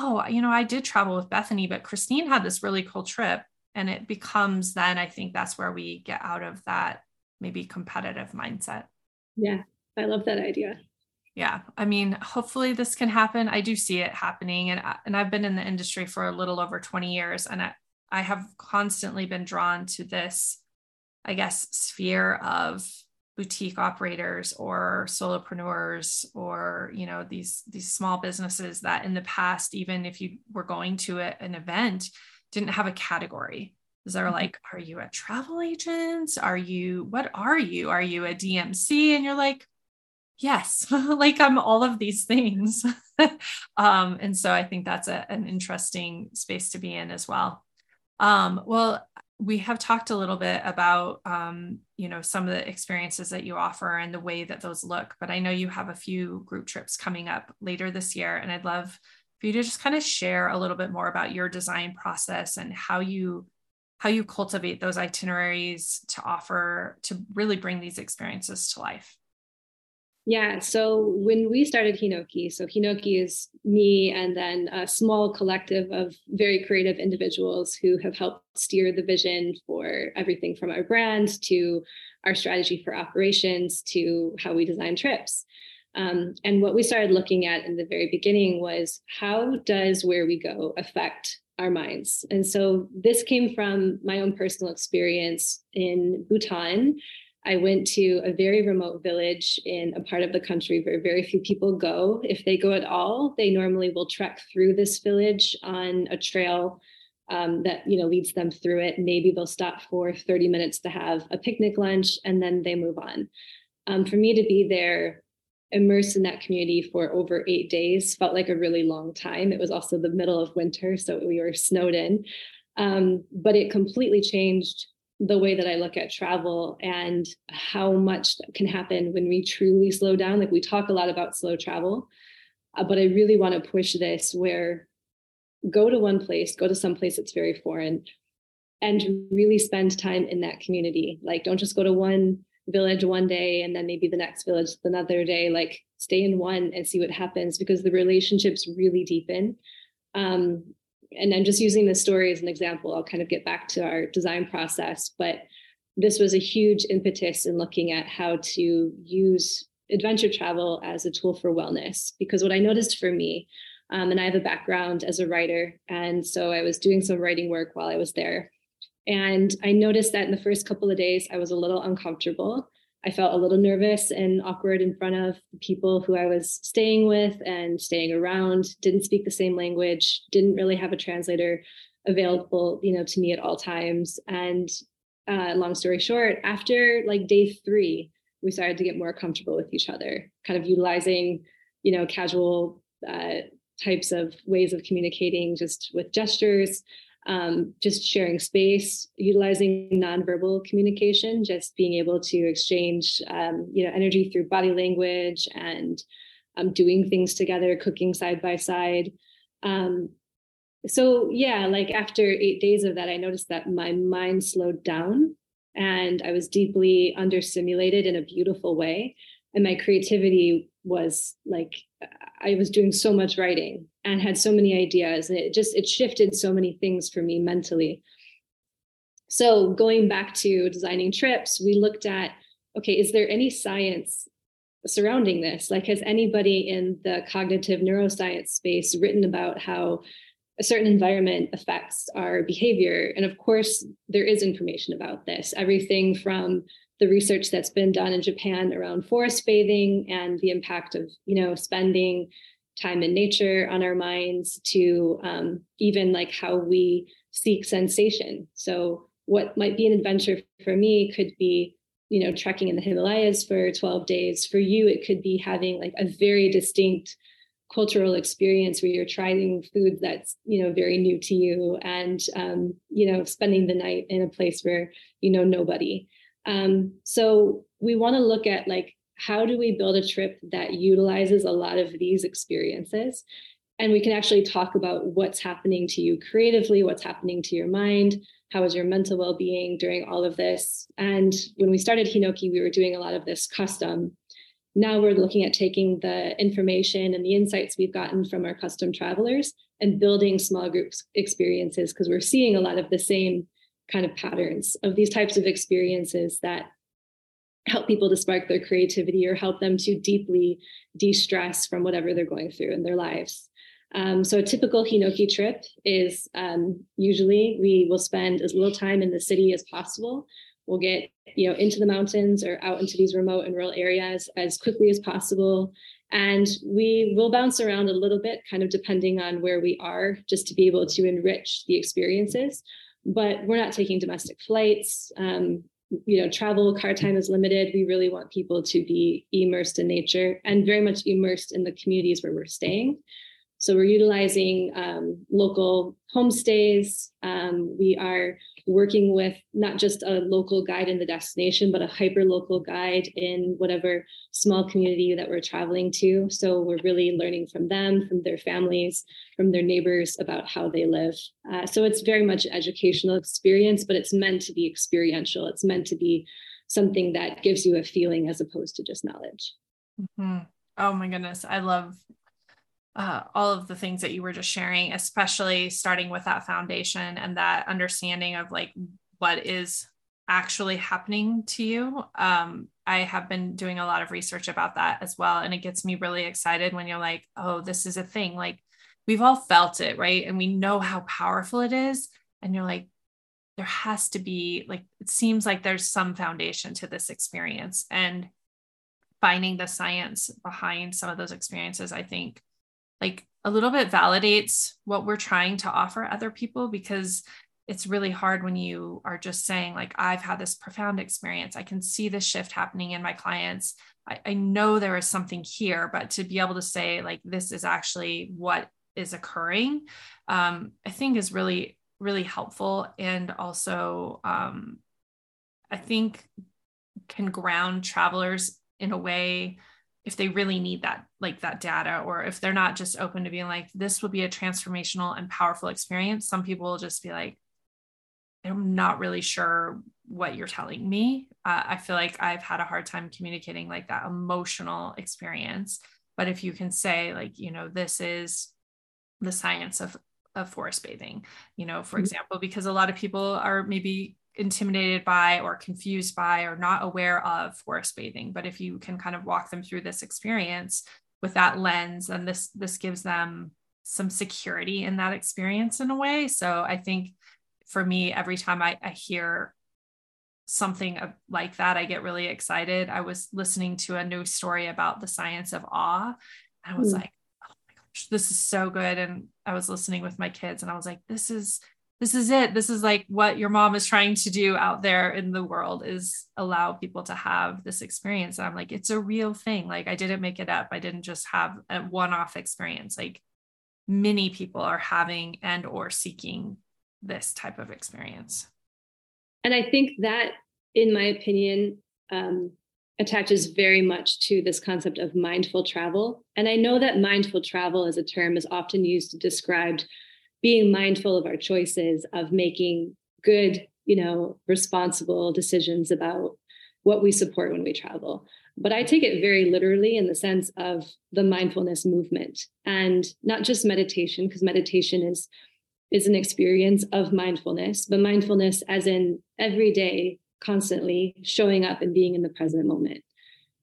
oh you know i did travel with bethany but christine had this really cool trip and it becomes then i think that's where we get out of that maybe competitive mindset. Yeah i love that idea. Yeah i mean hopefully this can happen. I do see it happening and, and i've been in the industry for a little over 20 years and I, I have constantly been drawn to this i guess sphere of boutique operators or solopreneurs or you know these these small businesses that in the past even if you were going to a, an event didn't have a category. They're mm-hmm. like are you a travel agent? Are you what are you? Are you a dmc and you're like yes. (laughs) Like i'm all of these things. (laughs) Um, and so i think that's a, an interesting space to be in as well. Um, well we have talked a little bit about um, you know some of the experiences that you offer and the way that those look but i know you have a few group trips coming up later this year and i'd love for you to just kind of share a little bit more about your design process and how you how you cultivate those itineraries to offer to really bring these experiences to life yeah. So when we started Hinoki, so Hinoki is me and then a small collective of very creative individuals who have helped steer the vision for everything from our brand to our strategy for operations to how we design trips. Um, and what we started looking at in the very beginning was how does where we go affect our minds? And so this came from my own personal experience in Bhutan, I went to a very remote village in a part of the country where very few people go. If they go at all, they normally will trek through this village on a trail um, that you know leads them through it. Maybe they'll stop for 30 minutes to have a picnic lunch and then they move on. Um, for me to be there immersed in that community for over eight days felt like a really long time. It was also the middle of winter, so we were snowed in. Um, but it completely changed the way that I look at travel and how much can happen when we truly slow down. Like we talk a lot about slow travel, uh, but I really want to push this where go to one place, go to some place that's very foreign, and really spend time in that community. Like don't just go to one village one day and then maybe the next village another day. Like stay in one and see what happens because the relationships really deepen. Um, and I'm just using this story as an example. I'll kind of get back to our design process, but this was a huge impetus in looking at how to use adventure travel as a tool for wellness. Because what I noticed for me, um, and I have a background as a writer, and so I was doing some writing work while I was there. And I noticed that in the first couple of days, I was a little uncomfortable. I felt a little nervous and awkward in front of people who I was staying with and staying around, didn't speak the same language, didn't really have a translator available, you know, to me at all times. And uh, long story short, after like day three, we started to get more comfortable with each other, kind of utilizing, you know, casual uh, types of ways of communicating just with gestures, um, just sharing space, utilizing nonverbal communication, just being able to exchange, um, you know, energy through body language and um, doing things together, cooking side by side. Um, so yeah, like after eight days of that, I noticed that my mind slowed down and I was deeply understimulated in a beautiful way. And my creativity was like I was doing so much writing and had so many ideas and it just it shifted so many things for me mentally. So going back to designing trips we looked at okay is there any science surrounding this? Like has anybody in the cognitive neuroscience space written about how a certain environment affects our behavior? And of course there is information about this. Everything from the research that's been done in Japan around forest bathing and the impact of you know spending time in nature on our minds to um, even like how we seek sensation. So what might be an adventure for me could be you know trekking in the Himalayas for 12 days. For you, it could be having like a very distinct cultural experience where you're trying food that's you know very new to you and um, you know spending the night in a place where you know nobody um, so we want to look at like how do we build a trip that utilizes a lot of these experiences? And we can actually talk about what's happening to you creatively what's happening to your mind how is your mental well-being during all of this? And when we started hinoki we were doing a lot of this custom. Now we're looking at taking the information and the insights we've gotten from our custom travelers and building small groups experiences because we're seeing a lot of the same kind of patterns of these types of experiences that help people to spark their creativity or help them to deeply de-stress from whatever they're going through in their lives. Um, so a typical Hinoki trip is um, usually we will spend as little time in the city as possible. We'll get you know into the mountains or out into these remote and rural areas as quickly as possible. And we will bounce around a little bit, kind of depending on where we are, just to be able to enrich the experiences. But we're not taking domestic flights. Um, you know, travel car time is limited. We really want people to be immersed in nature and very much immersed in the communities where we're staying. So we're utilizing um, local homestays. Um, we are working with not just a local guide in the destination, but a hyper local guide in whatever small community that we're traveling to. So we're really learning from them, from their families, from their neighbors about how they live. Uh, so it's very much an educational experience, but it's meant to be experiential. It's meant to be something that gives you a feeling as opposed to just knowledge. Mm-hmm. Oh my goodness. I love uh, all of the things that you were just sharing, especially starting with that foundation and that understanding of like what is actually happening to you. Um, I have been doing a lot of research about that as well. And it gets me really excited when you're like, oh, this is a thing. Like we've all felt it, right? And we know how powerful it is. And you're like, there has to be, like, it seems like there's some foundation to this experience. And finding the science behind some of those experiences, I think like a little bit validates what we're trying to offer other people because it's really hard when you are just saying like i've had this profound experience. I can see the shift happening in my clients. I, I, know there is something here but to be able to say like this is actually what is occurring um, i think is really really helpful and also um, i think can ground travelers in a way if they really need that like that data or if they're not just open to being like this will be a transformational and powerful experience some people will just be like i'm not really sure what you're telling me uh, i feel like i've had a hard time communicating like that emotional experience but if you can say like you know this is the science of of forest bathing you know for mm-hmm. example because a lot of people are maybe intimidated by or confused by or not aware of forest bathing. But if you can kind of walk them through this experience with that lens then this this gives them some security in that experience in a way. So i think for me every time i, I hear something like that i get really excited. I was listening to a new story about the science of awe. And i was mm. like oh my gosh this is so good. And i was listening with my kids and i was like this is this is it. This is like what your mom is trying to do out there in the world is allow people to have this experience. And i'm like it's a real thing. Like i didn't make it up. I didn't just have a one-off experience. Like many people are having and or seeking this type of experience. And i think that in my opinion um, attaches very much to this concept of mindful travel. And i know that mindful travel as a term is often used to describe being mindful of our choices of making good you know responsible decisions about what we support when we travel. But i take it very literally in the sense of the mindfulness movement and not just meditation because meditation is is an experience of mindfulness but mindfulness as in every day constantly showing up and being in the present moment.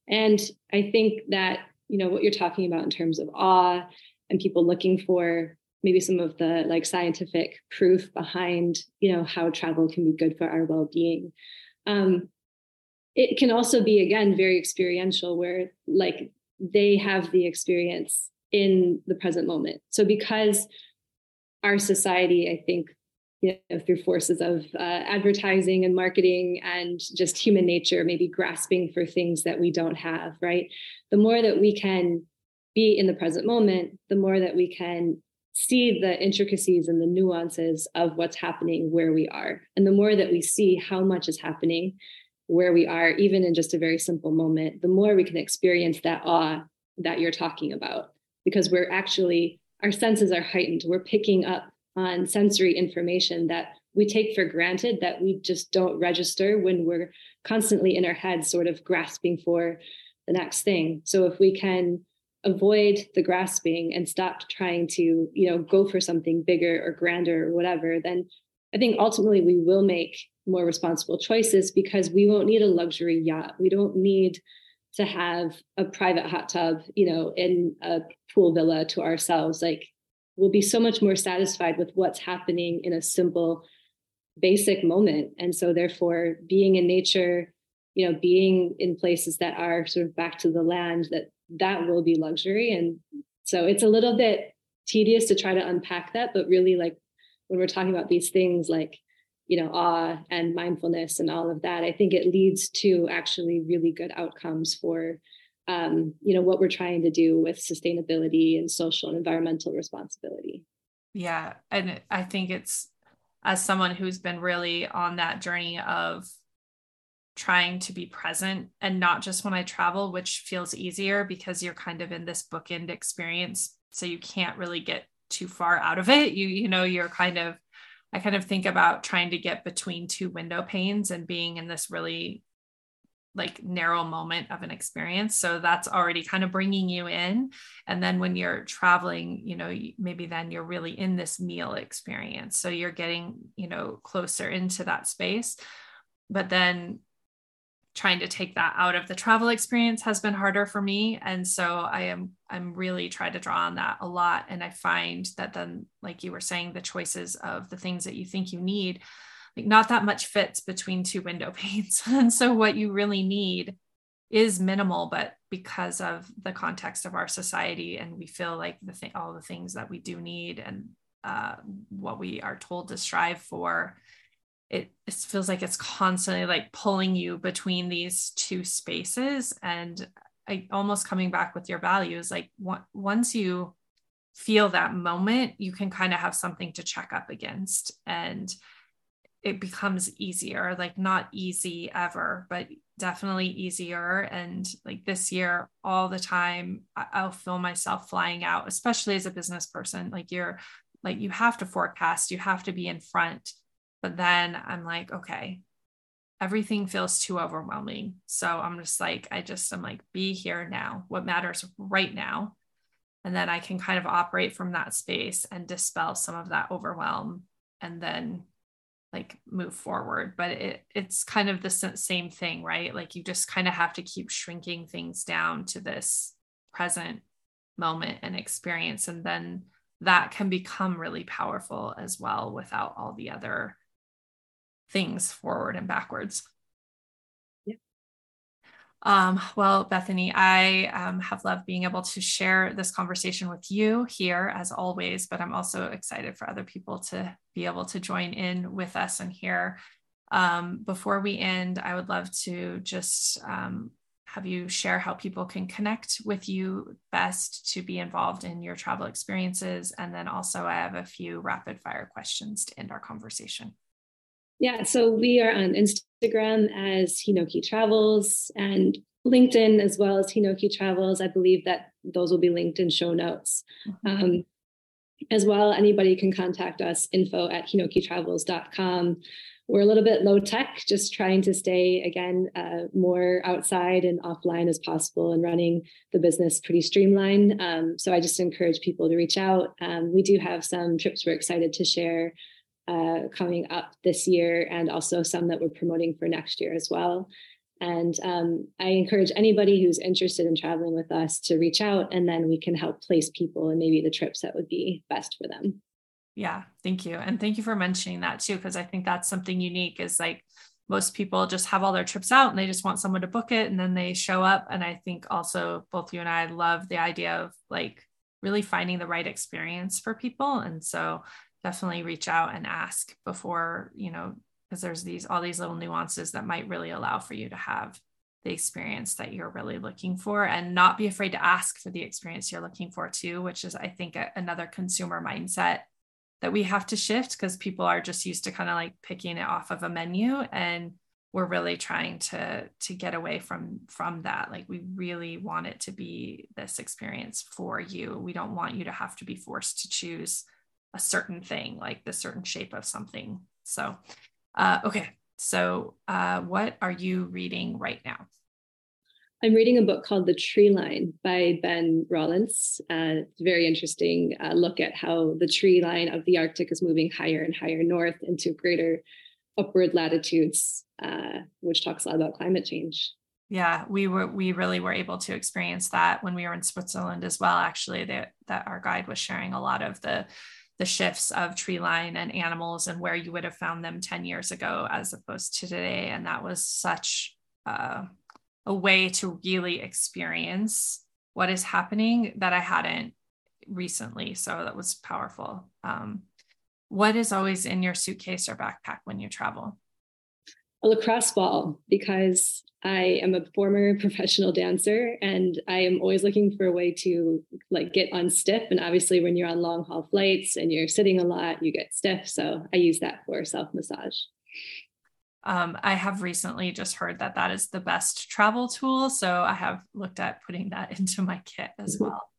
And i think that you know what you're talking about in terms of awe and people looking for maybe some of the like scientific proof behind you know how travel can be good for our well-being. Um, it can also be again very experiential where like they have the experience in the present moment. So because our society i think you know, through forces of uh, advertising and marketing and just human nature maybe grasping for things that we don't have right? The more that we can be in the present moment the more that we can see the intricacies and the nuances of what's happening where we are. And the more that we see how much is happening where we are, even in just a very simple moment, the more we can experience that awe that you're talking about, because we're actually, our senses are heightened. We're picking up on sensory information that we take for granted that we just don't register when we're constantly in our heads, sort of grasping for the next thing. So if we can avoid the grasping and stop trying to you know go for something bigger or grander or whatever then I think ultimately we will make more responsible choices because we won't need a luxury yacht. We don't need to have a private hot tub, you know, in a pool villa to ourselves. Like we'll be so much more satisfied with what's happening in a simple, basic moment. And so therefore being in nature, you know, being in places that are sort of back to the land, that that will be luxury. And so it's a little bit tedious to try to unpack that, but really like when we're talking about these things like you know awe and mindfulness and all of that i think it leads to actually really good outcomes for um, you know what we're trying to do with sustainability and social and environmental responsibility yeah and i think it's as someone who's been really on that journey of trying to be present and not just when i travel which feels easier because you're kind of in this bookend experience. So you can't really get too far out of it. You you know you're kind of i kind of think about trying to get between two window panes and being in this really like narrow moment of an experience. So that's already kind of bringing you in. And then when you're traveling you know maybe then you're really in this meal experience. So you're getting you know closer into that space. But then trying to take that out of the travel experience has been harder for me. And so i am i'm really trying to draw on that a lot. And i find that then like you were saying the choices of the things that you think you need like not that much fits between two window (laughs) panes. And so what you really need is minimal but because of the context of our society and we feel like the thing all the things that we do need and uh, what we are told to strive for it, it feels like it's constantly like pulling you between these two spaces and I almost coming back with your values like once you feel that moment you can kind of have something to check up against and it becomes easier like not easy ever but definitely easier and like this year all the time i'll feel myself flying out especially as a business person like you're like you have to forecast you have to be in front but then I'm like, okay, everything feels too overwhelming. So I'm just like, I just, I'm like, be here now. What matters right now? And then I can kind of operate from that space and dispel some of that overwhelm and then like move forward but it it's kind of the same thing right like you just kind of have to keep shrinking things down to this present moment and experience and then that can become really powerful as well without all the other things forward and backwards. Um, well, Bethany, I um, have loved being able to share this conversation with you here as always, but I'm also excited for other people to be able to join in with us and hear. Um, before we end, I would love to just um, have you share how people can connect with you best to be involved in your travel experiences. And then also, I have a few rapid fire questions to end our conversation. Yeah, so we are on Instagram as Hinoki Travels and LinkedIn as well as Hinoki Travels. I believe that those will be linked in show notes. Mm-hmm. Um, as well, anybody can contact us info at hinokitravels.com. We're a little bit low tech, just trying to stay again uh, more outside and offline as possible and running the business pretty streamlined. Um, so I just encourage people to reach out. Um, we do have some trips we're excited to share uh, coming up this year and also some that we're promoting for next year as well. And um, I encourage anybody who's interested in traveling with us to reach out and then we can help place people and maybe the trips that would be best for them. Yeah, thank you. And thank you for mentioning that too, because I think that's something unique is like most people just have all their trips out and they just want someone to book it and then they show up. And I think also both you and I love the idea of like really finding the right experience for people. And so definitely reach out and ask before, you know, because there's these all these little nuances that might really allow for you to have the experience that you're really looking for and not be afraid to ask for the experience you're looking for too, which is, I think, a, another consumer mindset that we have to shift because people are just used to kind of like picking it off of a menu and we're really trying to to get away from from that. Like we really want it to be this experience for you. We don't want you to have to be forced to choose a certain thing, like the certain shape of something. So, uh, okay. So, uh, what are you reading right now? I'm reading a book called The Tree Line by Ben Rawlence. Uh, it's a very interesting uh, look at how the tree line of the Arctic is moving higher and higher north into greater upward latitudes, uh, which talks a lot about climate change. Yeah, we were we really were able to experience that when we were in Switzerland as well. Actually, that that our guide was sharing a lot of the the shifts of tree line and animals and where you would have found them 10 years ago as opposed to today. And that was such a way to really experience what is happening that I hadn't recently. So that was powerful. Um, what is always in your suitcase or backpack when you travel? A lacrosse ball because I am a former (laughs) professional dancer and I am always looking for a way to like get unstiff. And obviously, when you're on long haul flights and you're sitting a lot, you get stiff. So I use that for self massage. Um, I have recently just heard that that is the best travel tool. So I have looked at putting that (laughs) into my kit as mm-hmm. well.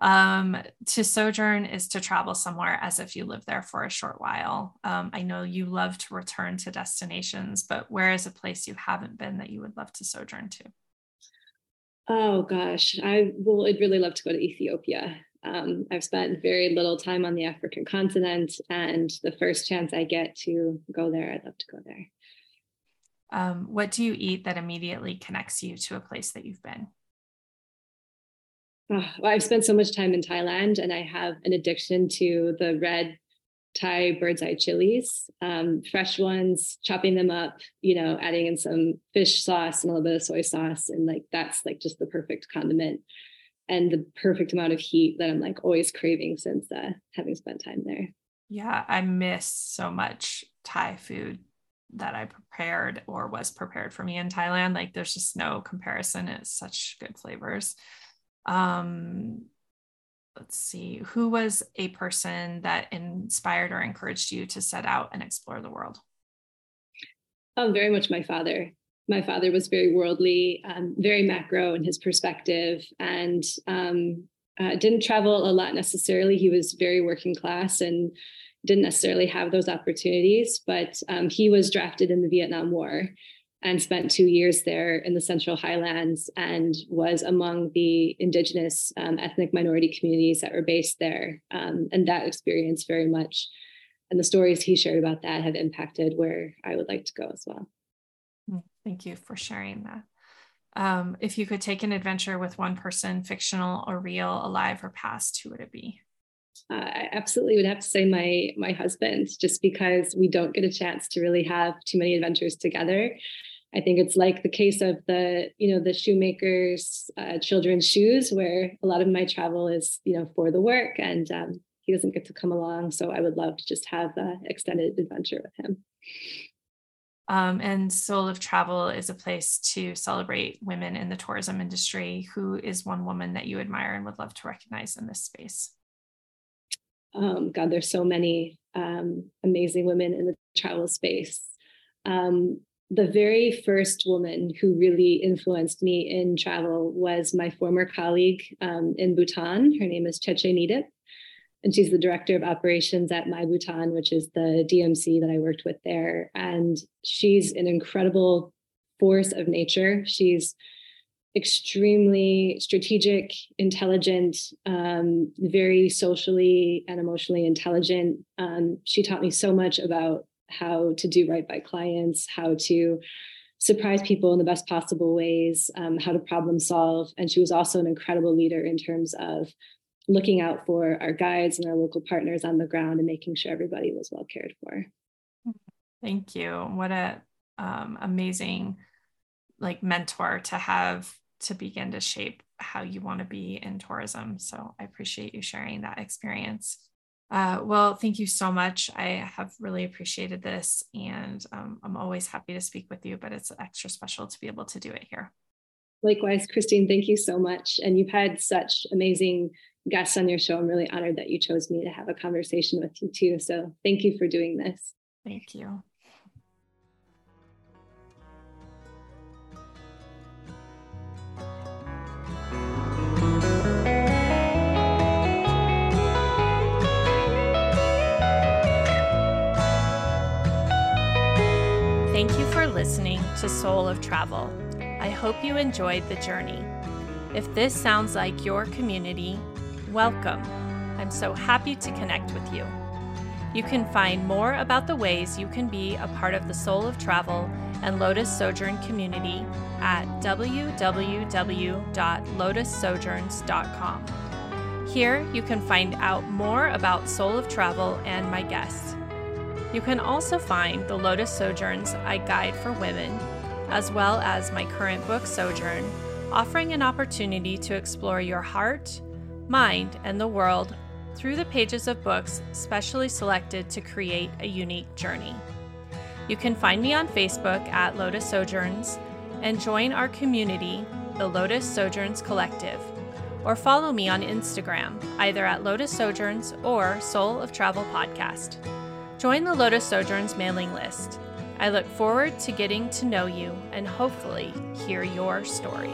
Um, to sojourn is to travel somewhere as if you live there for a short while. Um, I know you love to return to destinations, but where is a place you haven't been that you would love to sojourn to? Oh gosh, I would really love to go to Ethiopia. Um, I've spent very little time on the African continent, and the first chance I get to go there, I'd love to go there. Um, what do you eat that immediately connects you to a place that you've been? I've spent so much time in Thailand and I have an addiction to the red Thai bird's eye chilies, um, fresh ones, chopping them up, you know, adding in some fish sauce and a little bit of soy sauce. And like that's like just the perfect condiment and the perfect amount of heat that I'm like always craving since uh, having spent time there. Yeah, I miss so much Thai food that I prepared or was prepared for me in Thailand. Like there's just no comparison. It's such good flavors. Um, let's see, who was a person that inspired or encouraged you to set out and explore the world? Oh, very much my father. My father was very worldly, um, very macro in his perspective, and um, uh, didn't travel a lot necessarily. He was very working class and didn't necessarily have those opportunities, but um, he was drafted in the Vietnam War and spent two years there in the Central Highlands and was among the indigenous um, ethnic minority communities that were based there. Um, and that experience very much and the stories he shared about that have impacted where I would like to go as well. Hmm, thank you for sharing that. Um, if you could take an adventure with one person, fictional or real, alive or past, who would it be? Uh, I absolutely would have to say my my husband, just because we don't get a chance to really have too many adventures together. I think it's like the case of the you know the shoemakers uh, children's shoes, where a lot of my travel is you know for the work, and um, he doesn't get to come along. So I would love to just have an extended adventure with him. Um, and Soul of Travel is a place to celebrate women in the tourism industry. Who is one woman that you admire and would love to recognize in this space? Um, God, there's so many um, amazing women in the travel space. Um, the very first woman who really influenced me in travel was my former colleague um, in Bhutan. Her name is Cheche Nidip, and she's the director of operations at My Bhutan, which is the DMC that I worked with there. And she's an incredible force of nature. She's extremely strategic, intelligent, um, very socially and emotionally intelligent. Um, she taught me so much about how to do right by clients, how to surprise people in the best possible ways, um, how to problem solve. And she was also an incredible leader in terms of looking out for our guides and our local partners on the ground and making sure everybody was well cared for. Thank you. What a um, amazing like mentor to have to begin to shape how you want to be in tourism. So I appreciate you sharing that experience. Uh, well, thank you so much. I have really appreciated this, and um, I'm always happy to speak with you, but it's extra special to be able to do it here. Likewise, Christine, thank you so much. And you've had such amazing guests on your show. I'm really honored that you chose me to have a conversation with you, too. So thank you for doing this. Thank you. To Soul of Travel. I hope you enjoyed the journey. If this sounds like your community, welcome. I'm so happy to connect with you. You can find more about the ways you can be a part of the Soul of Travel and Lotus Sojourn community at www.lotussojourns.com. Here, you can find out more about Soul of Travel and my guests. You can also find the Lotus Sojourns I Guide for Women, as well as my current book, Sojourn, offering an opportunity to explore your heart, mind, and the world through the pages of books specially selected to create a unique journey. You can find me on Facebook at Lotus Sojourns and join our community, the Lotus Sojourns Collective, or follow me on Instagram, either at Lotus Sojourns or Soul of Travel Podcast. Join the Lotus Sojourns mailing list. I look forward to getting to know you and hopefully hear your story.